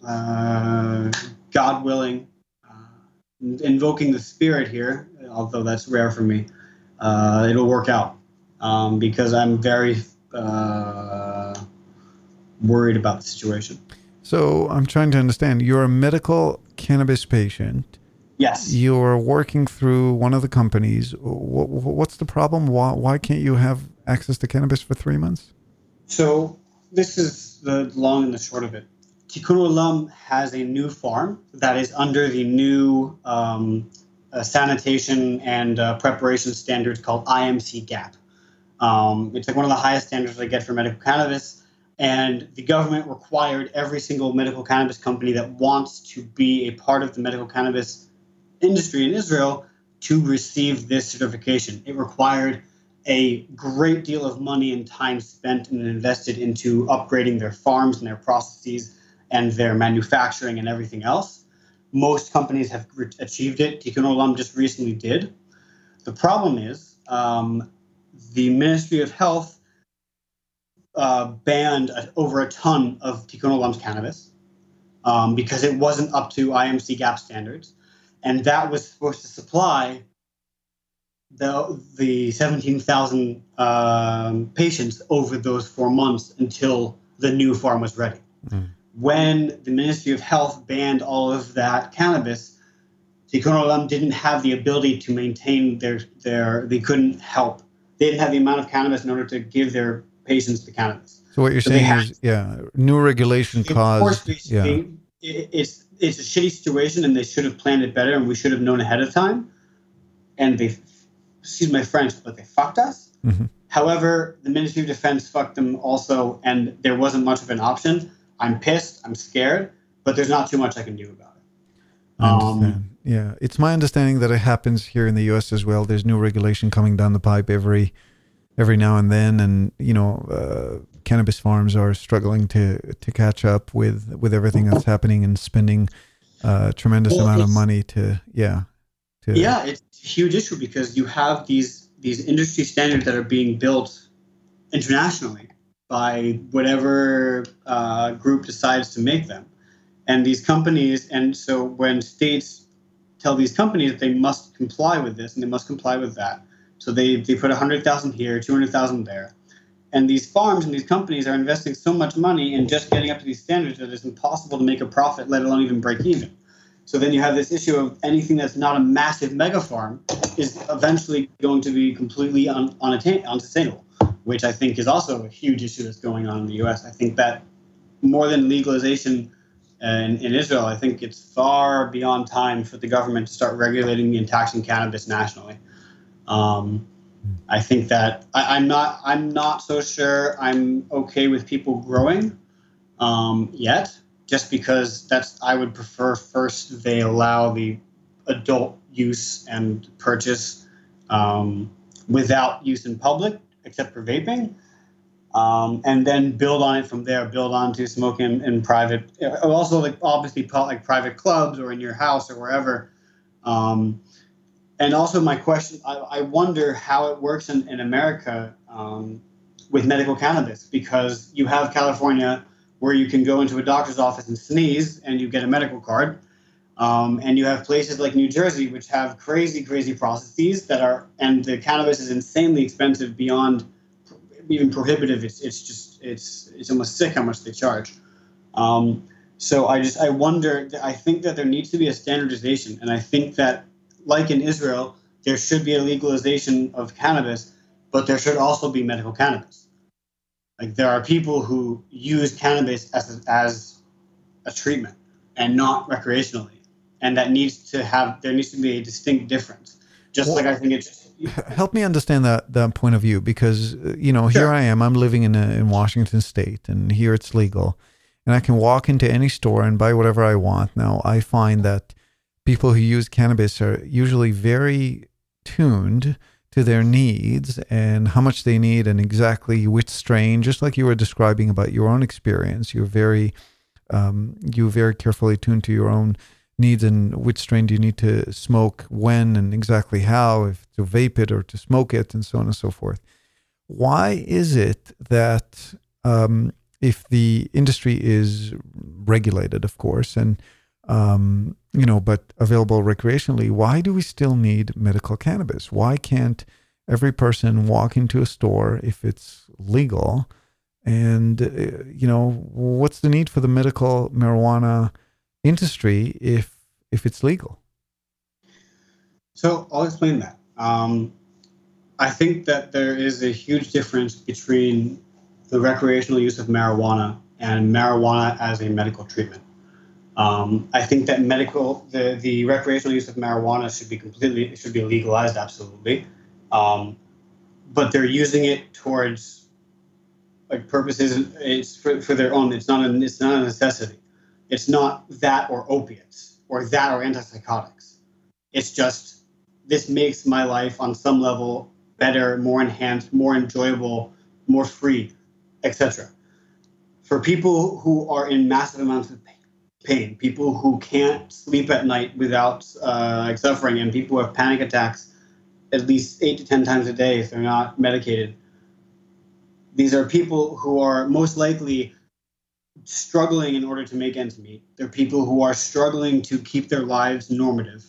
uh, God willing, invoking the spirit here, although that's rare for me, uh, it'll work out um, because I'm very uh, worried about the situation. So I'm trying to understand. You're a medical cannabis patient. Yes. You're working through one of the companies. What's the problem? Why, why can't you have access to cannabis for three months? So this is the long and the short of it. Tikkun Olam has a new farm that is under the new um, uh, sanitation and uh, preparation standards called IMC GAP. Um, it's like one of the highest standards they get for medical cannabis. And the government required every single medical cannabis company that wants to be a part of the medical cannabis industry in Israel to receive this certification. It required a great deal of money and time spent and invested into upgrading their farms and their processes and their manufacturing and everything else. Most companies have re- achieved it. Tikkun Olam just recently did. The problem is um, the Ministry of Health uh, banned a, over a ton of Tikkun Olam's cannabis um, because it wasn't up to IMC GAP standards, and that was supposed to supply the the 17,000 um, patients over those four months until the new farm was ready. Mm when the Ministry of Health banned all of that cannabis, Tikkun Olam didn't have the ability to maintain their their they couldn't help. They didn't have the amount of cannabis in order to give their patients the cannabis. So what you're so saying is, yeah, new regulation caused. Yeah. It, it's it's a shitty situation, and they should have planned it better, and we should have known ahead of time. And they, excuse my French, but they fucked us. Mm-hmm. However, the Ministry of Defense fucked them also, and there wasn't much of an option. I'm pissed. I'm scared, but there's not too much I can do about it. Um, yeah, it's my understanding that it happens here in the U.S. as well. There's new regulation coming down the pipe every every now and then, and you know, uh, cannabis farms are struggling to to catch up with with everything that's happening and spending a uh, tremendous well, amount of money to yeah. To, yeah, it's huge issue because you have these these industry standards that are being built internationally by whatever uh, group decides to make them. And these companies, and so when states tell these companies that they must comply with this and they must comply with that, so they, they put 100,000 here, 200,000 there. And these farms and these companies are investing so much money in just getting up to these standards that it's impossible to make a profit, let alone even break even. So then you have this issue of anything that's not a massive mega farm is eventually going to be completely un, unattain, unsustainable which I think is also a huge issue that's going on in the U.S. I think that more than legalization in, in Israel, I think it's far beyond time for the government to start regulating and taxing cannabis nationally. Um, I think that I, am not I'm not so sure I'm okay with people growing um, yet, just because that's I would prefer first they allow the adult use and purchase um, without use in public except for vaping. Um, and then build on it from there. Build on to smoking in, in, private, also like obviously like private clubs or in your house or wherever. Um, and also my question, I, I, wonder how it works in, in America um, with medical cannabis because you have California where you can go into a doctor's office and sneeze and you get a medical card. Um, and you have places like New Jersey, which have crazy, crazy processes that are, and the cannabis is insanely expensive beyond even prohibitive. It's, it's just, it's, it's almost sick how much they charge. Um, so I just, I wonder, I think that there needs to be a standardization. And I think that, like in Israel, there should be a legalization of cannabis, but there should also be medical cannabis. Like there are people who use cannabis as a, as a treatment and not recreationally and that needs to have there needs to be a distinct difference Just well, like I think it's. Help me understand that that point of view because uh, you know sure. here I am. I'm living in a, in Washington State, and here it's legal, and I can walk into any store and buy whatever I want. Now I find that people who use cannabis are usually very tuned to their needs and how much they need and exactly which strain. Just like you were describing about your own experience, you're very um, you very carefully tuned to your own needs and which strain do you need to smoke when and exactly how, if to vape it or to smoke it, and so on and so forth. Why is it that um, if the industry is regulated, of course, and um, you know, but available recreationally, why do we still need medical cannabis? Why can't every person walk into a store if it's legal? And uh, you know, what's the need for the medical marijuana? industry if if it's legal? So I'll explain that. Um, I think that there is a huge difference between the recreational use of marijuana and marijuana as a medical treatment. Um, I think that medical the, the recreational use of marijuana should be completely should be legalized absolutely, um, but they're using it towards like purposes it's for, for their own. It's not a it's not a necessity. It's not that or opiates or that or antipsychotics. It's just this makes my life on some level better, more enhanced, more enjoyable, more free, etc. For people who are in massive amounts of pain, people who can't sleep at night without uh, suffering, and people who have panic attacks at least eight to 10 times a day if they're not medicated. These are people who are most likely struggling in order to make ends meet. They're people who are struggling to keep their lives normative.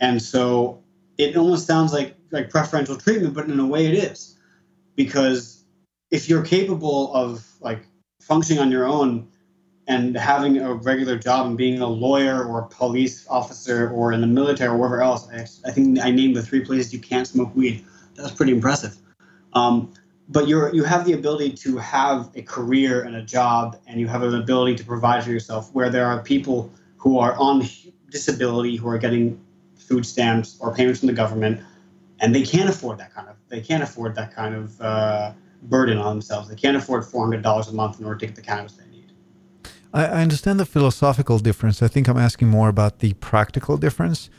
And so it almost sounds like like preferential treatment, but in a way it is. Because if you're capable of like functioning on your own and having a regular job and being a lawyer or a police officer or in the military or wherever else, I, I think I named the three places you can't smoke weed. That's pretty impressive. Um, but you're you have the ability to have a career and a job and you have an ability to provide for yourself where there are people who are on disability who are getting food stamps or payments from the government and they can't afford that kind of they can't afford that kind of uh, burden on themselves they can't afford $400 a month in order to get the cannabis need I, I understand the philosophical difference i think i'm asking more about the practical difference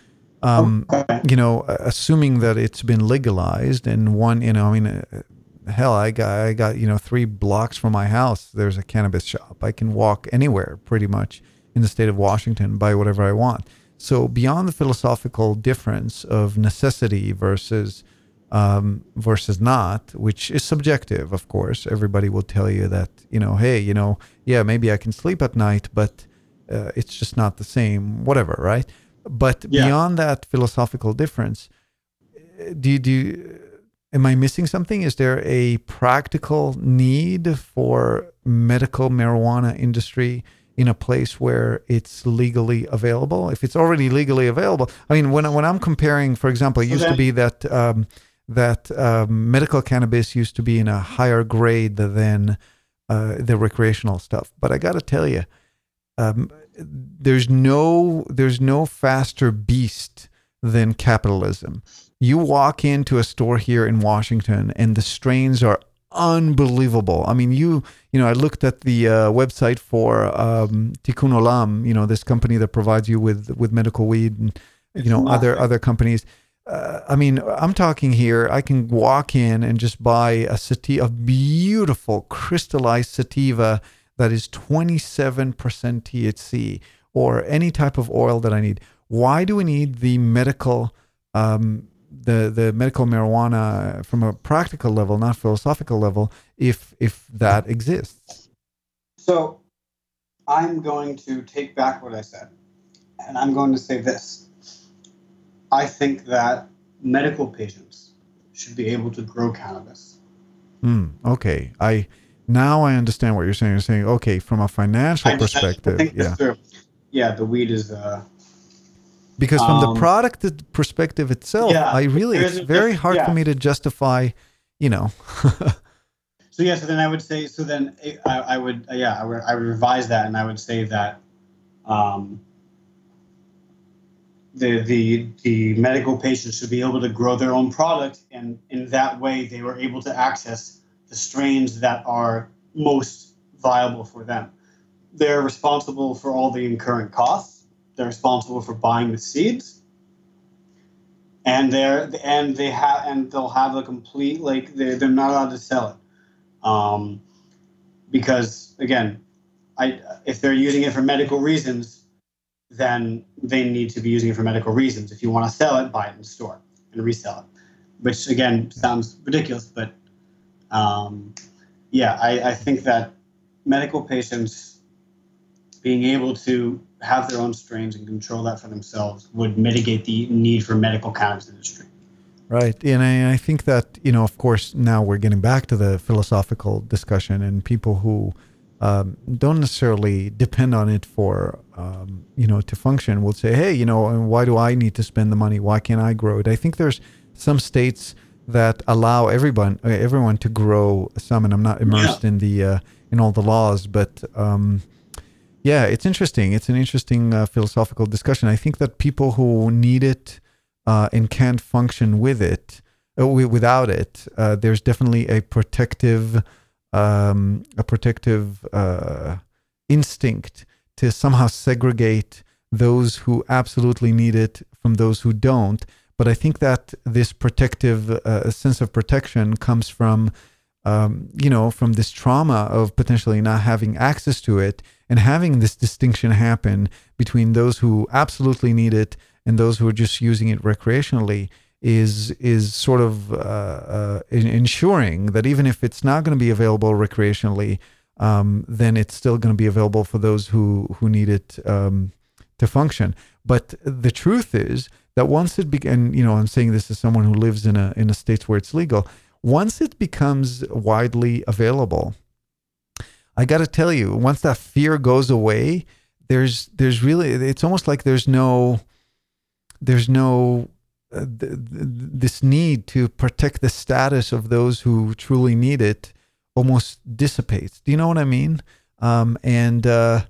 um, okay. you know assuming that it's been legalized and one you know i mean uh, hell, I got I got you know three blocks from my house. There's a cannabis shop. I can walk anywhere pretty much in the state of Washington, buy whatever I want. So beyond the philosophical difference of necessity versus um, versus not, which is subjective, of course, everybody will tell you that you know, hey, you know, yeah, maybe I can sleep at night, but uh, it's just not the same, whatever, right? But yeah. beyond that philosophical difference, do you, do you, Am I missing something? Is there a practical need for medical marijuana industry in a place where it's legally available? If it's already legally available, I mean, when when I'm comparing, for example, it used okay. to be that um, that um, medical cannabis used to be in a higher grade than uh, the recreational stuff. But I got to tell you, um, there's no there's no faster beast than capitalism you walk into a store here in Washington and the strains are unbelievable. I mean, you you know, I looked at the uh, website for um, Tikkun Olam, you know, this company that provides you with with medical weed and you know other other companies. Uh, I mean, I'm talking here. I can walk in and just buy a sativa, a beautiful crystallized sativa that is 27% THC, or any type of oil that I need. Why do we need the medical um, the the medical marijuana from a practical level, not philosophical level, if if that exists. So, I'm going to take back what I said, and I'm going to say this. I think that medical patients should be able to grow cannabis. Hmm. okay, I now I understand what you're saying. You're saying okay from a financial I, perspective. I yeah. yeah, the weed is. Uh, because from um, the product perspective itself, yeah, I really it's very hard yeah. for me to justify, you know. (laughs) so yeah, so then I would say, so then I, I would, yeah, I would, I would revise that, and I would say that, um, the, the, the medical patients should be able to grow their own product, and in that way, they were able to access the strains that are most viable for them. They're responsible for all the incurrent costs. They're responsible for buying the seeds, and they're and they have and they'll have a complete like they're, they're not allowed to sell it, um, because again, I if they're using it for medical reasons, then they need to be using it for medical reasons. If you want to sell it, buy it in store and resell it, which again sounds ridiculous, but um, yeah, I, I think that medical patients being able to have their own strains and control that for themselves would mitigate the need for medical cannabis industry. Right. And I, I, think that, you know, of course, now we're getting back to the philosophical discussion and people who um, don't necessarily depend on it for, um, you know, to function We'll say, hey, you know, why do I need to spend the money? Why can't I grow it? I think there's some states that allow everyone everyone to grow some, and I'm not immersed yeah. in the uh, in all the laws, but um, yeah, it's interesting. It's an interesting uh, philosophical discussion. I think that people who need it uh, and can't function with it, uh, without it, uh, there's definitely a protective, um, a protective uh, instinct to somehow segregate those who absolutely need it from those who don't. But I think that this protective uh, sense of protection comes from um, you know, from this trauma of potentially not having access to it and having this distinction happen between those who absolutely need it and those who are just using it recreationally is is sort of uh, uh, ensuring that even if it's not going to be available recreationally, um, then it's still going to be available for those who who need it um, to function. But the truth is that once it began, you know, I'm saying this as someone who lives in a in a states where it's legal once it becomes widely available, I got to tell you, once that fear goes away, there's there's really it's almost like there's no there's no th- th- this need to protect the status of those who truly need it almost dissipates. Do you know what I mean? Um, and uh,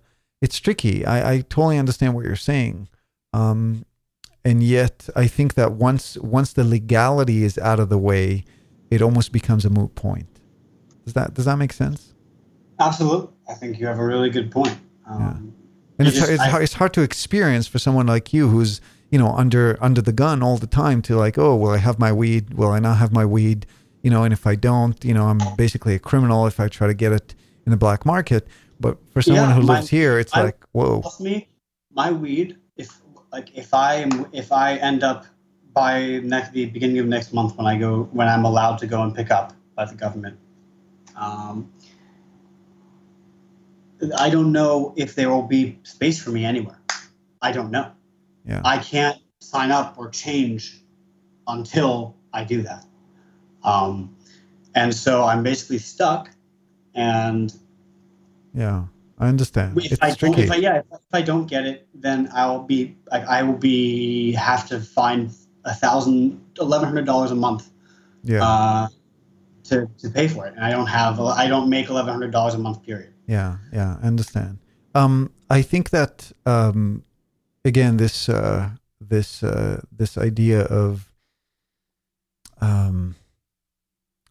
it's tricky. I, I totally understand what you're saying. Um, and yet, I think that once once the legality is out of the way, it almost becomes a moot point. Does that does that make sense? Absolutely. I think you have a really good point. Um, yeah. And it's, just, it's, I, hard, it's hard to experience for someone like you who's you know under under the gun all the time to like oh well I have my weed will I not have my weed you know and if I don't you know I'm basically a criminal if I try to get it in the black market but for someone yeah, who my, lives here it's I, like whoa me my weed if like if I if I end up by next the beginning of next month when I go when I'm allowed to go and pick up by the government. Um, I don't know if there will be space for me anywhere. I don't know. Yeah. I can't sign up or change until I do that. Um, and so I'm basically stuck. And yeah, I understand. If it's I tricky. If I, yeah, if I don't get it, then I'll be like I will be have to find a thousand, eleven hundred dollars a month. Yeah. Uh, to, to pay for it, and I don't have, I don't make eleven hundred dollars a month. Period. Yeah, yeah, I understand. Um, I think that um, again, this uh, this uh, this idea of um,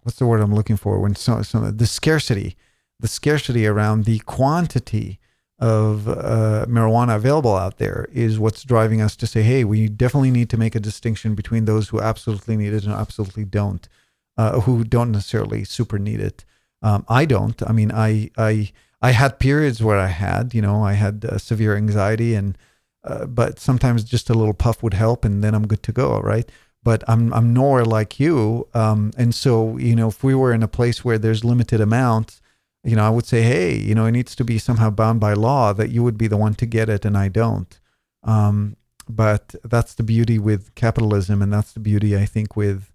what's the word I'm looking for when so, so the scarcity, the scarcity around the quantity of uh, marijuana available out there is what's driving us to say, hey, we definitely need to make a distinction between those who absolutely need it and absolutely don't, uh, who don't necessarily super need it. Um, I don't. I mean, I I I had periods where I had, you know, I had uh, severe anxiety, and uh, but sometimes just a little puff would help, and then I'm good to go, right? But I'm I'm nowhere like you, um, and so you know, if we were in a place where there's limited amounts you know, I would say, hey, you know, it needs to be somehow bound by law that you would be the one to get it and I don't. Um, but that's the beauty with capitalism, and that's the beauty, I think, with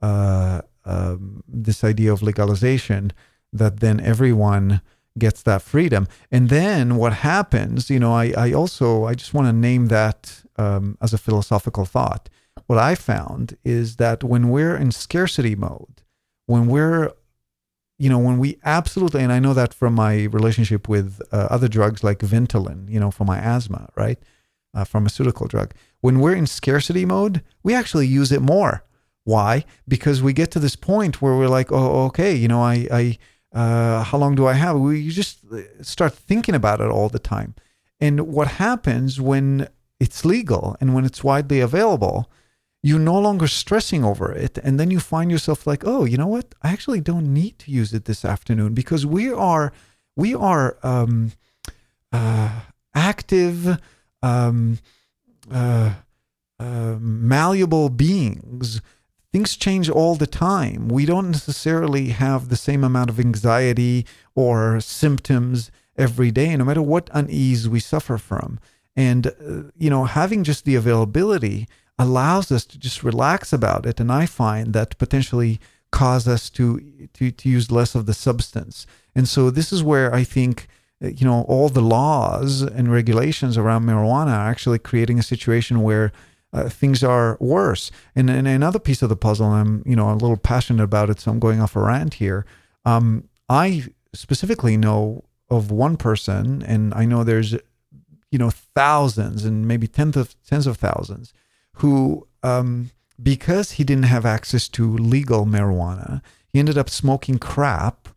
uh, um, this idea of legalization that then everyone gets that freedom. And then what happens, you know, I, I also, I just want to name that um, as a philosophical thought. What I found is that when we're in scarcity mode, when we're you know, when we absolutely, and I know that from my relationship with uh, other drugs like Ventolin, you know, for my asthma, right? uh, pharmaceutical drug. When we're in scarcity mode, we actually use it more. Why? Because we get to this point where we're like, oh, okay, you know, I, I, uh, how long do I have? You just start thinking about it all the time. And what happens when it's legal and when it's widely available, you're no longer stressing over it. And then you find yourself like, oh, you know what? I actually don't need to use it this afternoon because we are, we are um, uh, active, um, uh, uh, malleable beings things change all the time. We don't necessarily have the same amount of anxiety or symptoms every day, no matter what unease we suffer from. And, uh, you know, having just the availability allows us to just relax about it. And I find that potentially cause us to, to, to use less of the substance. And so this is where I think, uh, you know, all the laws and regulations around marijuana are actually creating a situation where uh, things are worse. And, and another piece of the puzzle, I'm you know a little passionate about it, so I'm going off a rant here. Um, I specifically know of one person, and I know there's you know thousands and maybe tens of tens of thousands who um, because he didn't have access to legal marijuana, he ended up smoking crap.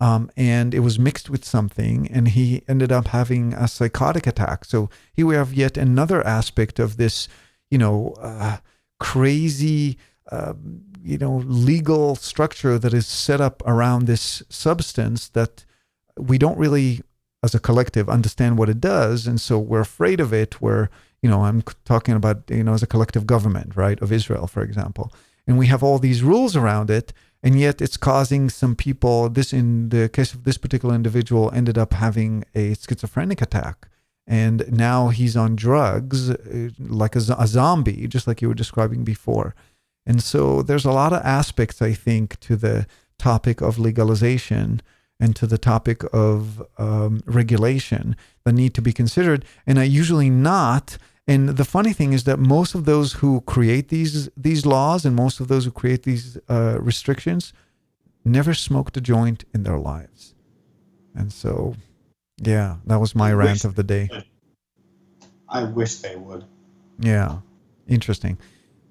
Um, and it was mixed with something, and he ended up having a psychotic attack. So here we have yet another aspect of this you know, uh, crazy, uh, you know, legal structure that is set up around this substance that we don't really, as a collective, understand what it does, and so we're afraid of it. We're, you know, I'm talking about, you know, as a collective government, right, of Israel, for example, and we have all these rules around it, and yet it's causing some people. This, in the case of this particular individual, ended up having a schizophrenic attack and now he's on drugs uh, like a, a, zombie just like you were describing before. And so there's a lot of aspects i think to the topic of legalization and to the topic of um, regulation that need to be considered. And i usually not. And the funny thing is that most of those who create these these laws and most of those who create these uh, restrictions never smoked a joint in their lives. And so yeah, that was my I rant of the day. I wish they would. Yeah, interesting.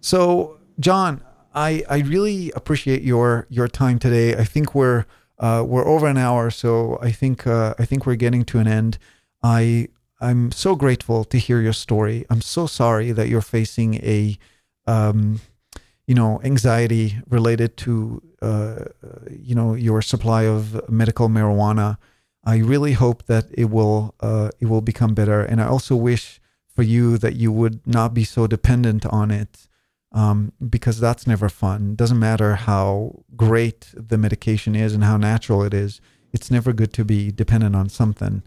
So, John, I I really appreciate your your time today. I think we're uh, we're over an hour, so I think uh, I think we're getting to an end. I I'm so grateful to hear your story. I'm so sorry that you're facing a um, you know anxiety related to uh, you know your supply of medical marijuana I really hope that it will uh, it will become better, and I also wish for you that you would not be so dependent on it, um, because that's never fun. It doesn't matter how great the medication is and how natural it is. It's never good to be dependent on something.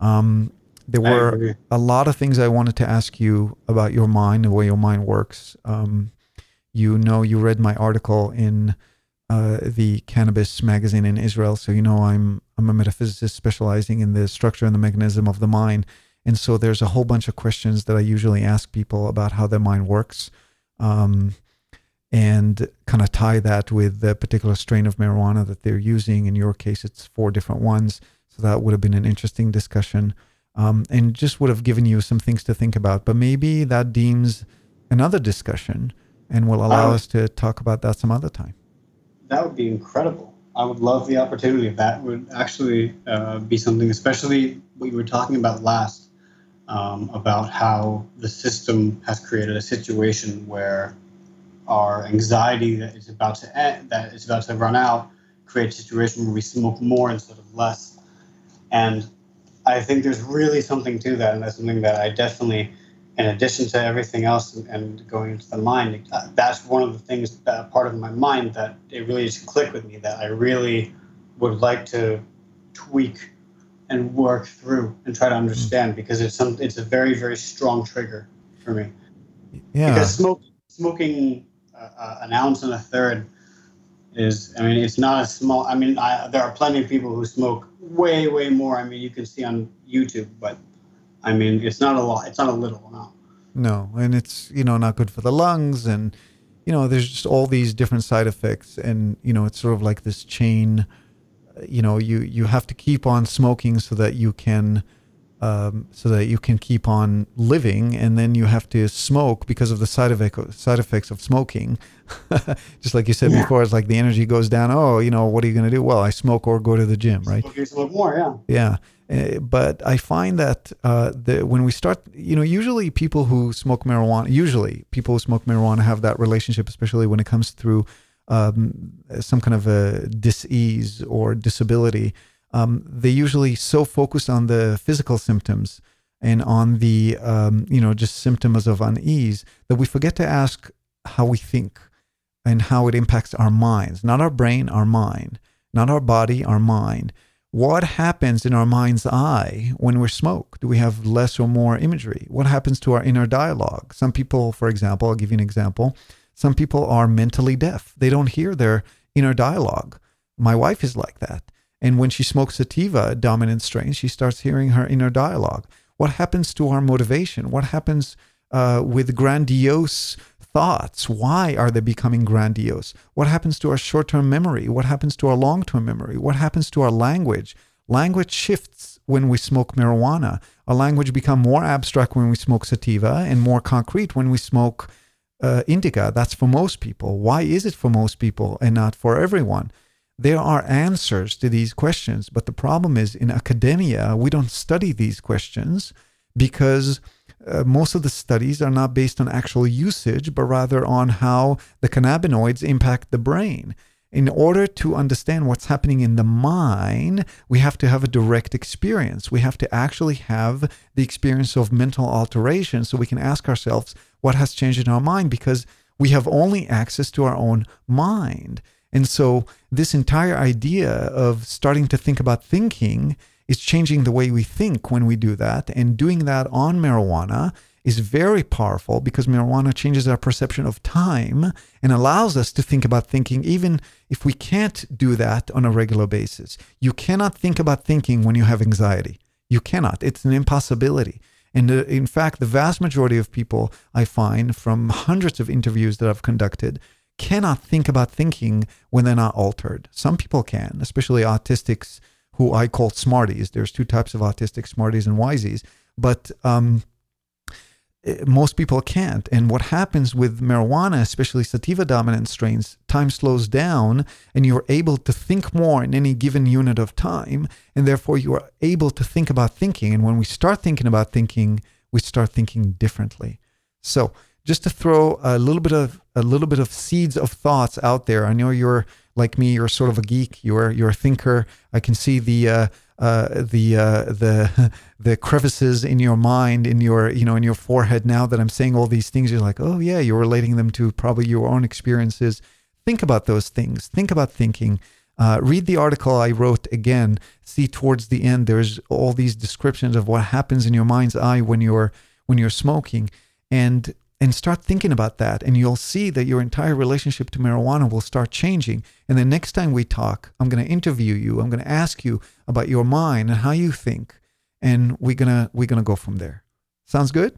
Um, there were a lot of things I wanted to ask you about your mind, the way your mind works. Um, you know, you read my article in uh, the cannabis magazine in Israel. So you know I'm I'm a metaphysicist specializing in the structure and the mechanism of the mind. And so there's a whole bunch of questions that I usually ask people about how their mind works, um, and kind of tie that with the particular strain of marijuana that they're using. In your case, it's four different ones. So that would have been an interesting discussion, um, and just would have given you some things to think about. But maybe that deems another discussion, and will allow um, us to talk about that some other time that would be incredible. I would love the opportunity. That would actually uh, be something, especially what you were talking about last, um, about how the system has created a situation where our anxiety that is about to end, that is about to run out, creates a situation where we smoke more instead of less. And I think there's really something to that, and that's something that I definitely in addition to everything else and, and going into the mind, uh, that's one of the things that part of my mind that it really just clicked with me that I really would like to tweak and work through and try to mm-hmm. understand because it's some it's a very very strong trigger for me. Yeah. Because smoke, smoking uh, uh, an ounce and a third is I mean it's not a small. I mean I, there are plenty of people who smoke way way more. I mean you can see on YouTube, but I mean, it's not a lot. It's not a little amount. No, and it's you know not good for the lungs, and you know there's just all these different side effects, and you know it's sort of like this chain. You know, you you have to keep on smoking so that you can um, so that you can keep on living, and then you have to smoke because of the side effect side effects of smoking. (laughs) Just like you said Yeah. before, it's like the energy goes down. Oh, you know, what are you going to do? Well, I smoke or go to the gym, right? Okay, so a little more, yeah. Yeah. Uh, but I find that uh, the, when we start, you know, usually people who smoke marijuana, usually people who smoke marijuana have that relationship, especially when it comes through um, some kind of a disease or disability. Um, they usually so focused on the physical symptoms and on the, um, you know, just symptoms of unease that we forget to ask how we think and how it impacts our minds, not our brain, our mind, not our body, our mind what happens in our mind's eye when we smoke? Do we have less or more imagery? What happens to our inner dialogue? Some people, for example, I'll give you an example. Some people are mentally deaf. They don't hear their inner dialogue. My wife is like that. And when she smokes sativa dominant strain, she starts hearing her inner dialogue. What happens to our motivation? What happens uh, with grandiose thoughts? Why are they becoming grandiose? What happens to our short term memory? What happens to our long term memory? What happens to our language? Language shifts when we smoke marijuana. Our language become more abstract when we smoke sativa and more concrete when we smoke uh, indica. That's for most people. Why is it for most people and not for everyone? There are answers to these questions, but the problem is in academia, we don't study these questions because uh, most of the studies are not based on actual usage, but rather on how the cannabinoids impact the brain. In order to understand what's happening in the mind, we have to have a direct experience. We have to actually have the experience of mental alteration so we can ask ourselves what has changed in our mind because we have only access to our own mind. And so, this entire idea of starting to think about thinking is changing the way we think when we do that. And doing that on marijuana is very powerful because marijuana changes our perception of time and allows us to think about thinking, even if we can't do that on a regular basis. You cannot think about thinking when you have anxiety. You cannot, it's an impossibility. And uh, in fact, the vast majority of people I find from hundreds of interviews that I've conducted cannot think about thinking when they're not altered. Some people can, especially autistics who I call smarties. There's two types of autistic smarties and wisies, but um, eh, most people can't. And what happens with marijuana, especially sativa dominant strains, time slows down and you're able to think more in any given unit of time. And therefore, you are able to think about thinking. And when we start thinking about thinking, we start thinking differently. So, just to throw a little bit of a little bit of seeds of thoughts out there. I know you're like me. You're sort of a geek. You're you're a thinker. I can see the uh, uh, the uh, the (laughs) the crevices in your mind, in your you know in your forehead. Now that I'm saying all these things, you're like, oh yeah, you're relating them to probably your own experiences. Think about those things. Think about thinking. Uh, read the article I wrote again. See towards the end, there's all these descriptions of what happens in your mind's eye when you're when you're smoking, and and start thinking about that and you'll see that your entire relationship to marijuana will start changing and the next time we talk i'm going to interview you i'm going to ask you about your mind and how you think and we're going to we're going to go from there sounds good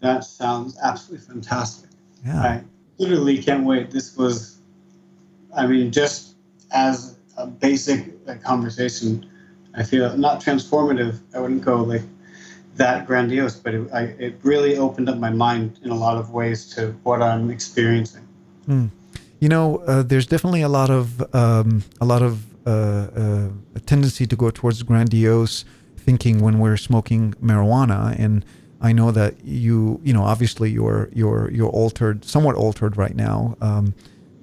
That sounds absolutely fantastic. yeah I literally can't wait. This was, I mean, just as a basic like, conversation, I feel not transformative. I wouldn't go like that grandiose, but it, I, it really opened up my mind in a lot of ways to what I'm experiencing. you know uh, there's definitely a lot of um, a lot of uh, uh, a tendency to go towards grandiose thinking when we're smoking marijuana. And I know that you you know obviously you're you're you're altered somewhat altered right now um,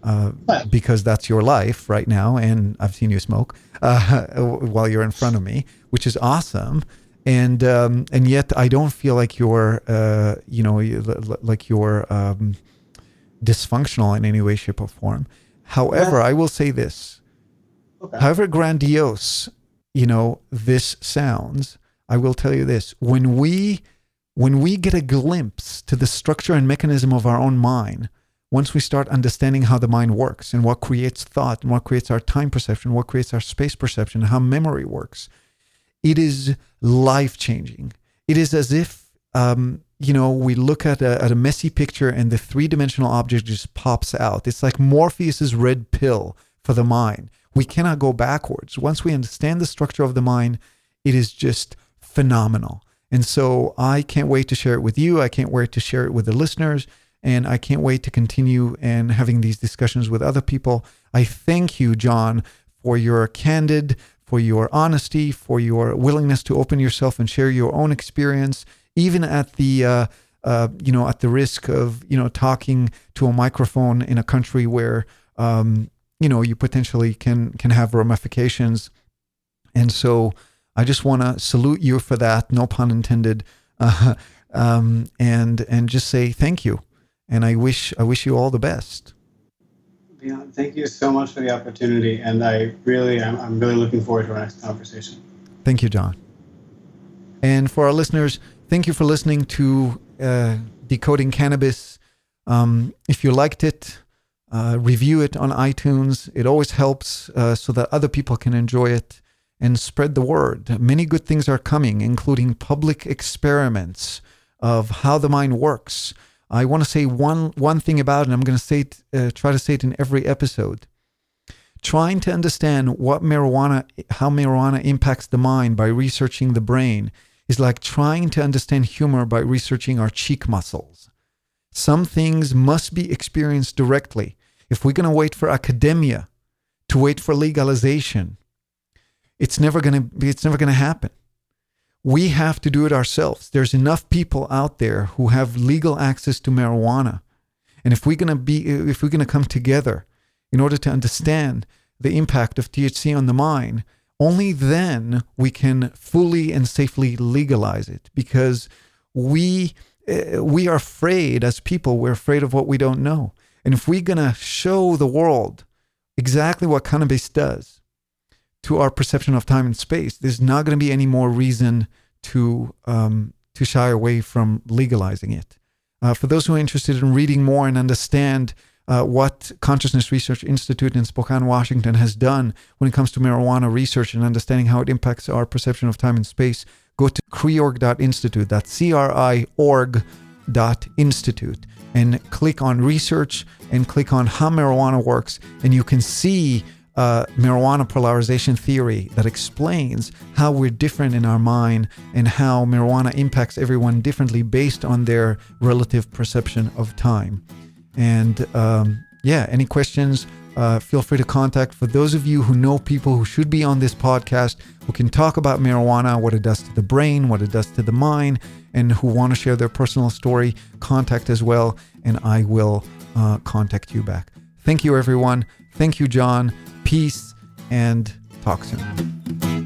uh, because that's your life right now. And I've seen you smoke uh, (laughs) while you're in front of me which is awesome and um, and yet I don't feel like you're uh, you know like you're um, dysfunctional in any way, shape, or form. However, I will say this: Okay. however grandiose you know this sounds, I will tell you this: when we when we get a glimpse to the structure and mechanism of our own mind, once we start understanding how the mind works and what creates thought and what creates our time perception, what creates our space perception, how memory works, it is life changing. It is as if, um, you know, we look at a, at a messy picture and the three dimensional object just pops out. It's like Morpheus's red pill for the mind. We cannot go backwards. Once we understand the structure of the mind, it is just phenomenal. And so I can't wait to share it with you. I can't wait to share it with the listeners. And I can't wait to continue and having these discussions with other people. I thank you, John, for your candid, for your honesty, for your willingness to open yourself and share your own experience, even at the uh, uh, you know at the risk of you know talking to a microphone in a country where um, you know you potentially can can have ramifications. And so I just want to salute you for that, no pun intended, uh, (laughs) um, and and just say thank you. And I wish I wish you all the best. Yeah, thank you so much for the opportunity, and I really I'm, I'm really looking forward to our next conversation. Thank you, John. And for our listeners, thank you for listening to uh, Decoding Cannabis. Um, if you liked it, uh, review it on iTunes. It always helps uh, so that other people can enjoy it and spread the word. Many good things are coming, including public experiments of how the mind works. I want to say one one thing about it. And I'm going to say it, uh, try to say it in every episode. Trying to understand what marijuana, how marijuana impacts the mind by researching the brain is like trying to understand humor by researching our cheek muscles. Some things must be experienced directly. If we're going to wait for academia to wait for legalization, it's never going to it's never going to happen. We have to do it ourselves. There's enough people out there who have legal access to marijuana. And if we're going to be if we're going to come together in order to understand the impact of THC on the mind, only then we can fully and safely legalize it because we uh, we are afraid as people we're afraid of what we don't know and if we're going to show the world exactly what cannabis does to our perception of time and space, there's not going to be any more reason to um, to shy away from legalizing it. Uh, for those who are interested in reading more and understand uh, what Consciousness Research Institute in Spokane, Washington has done when it comes to marijuana research and understanding how it impacts our perception of time and space, go to criorg.institute. That's C-R-I org dot institute and click on research and click on how marijuana works and you can see uh, marijuana polarization theory that explains how we're different in our mind and how marijuana impacts everyone differently based on their relative perception of time. And um, yeah, any questions? Uh, feel free to contact. For those of you who know people who should be on this podcast, who can talk about marijuana, what it does to the brain, what it does to the mind, and who want to share their personal story, contact as well, and I will uh, contact you back. Thank you, everyone. Thank you, John. Peace and talk soon.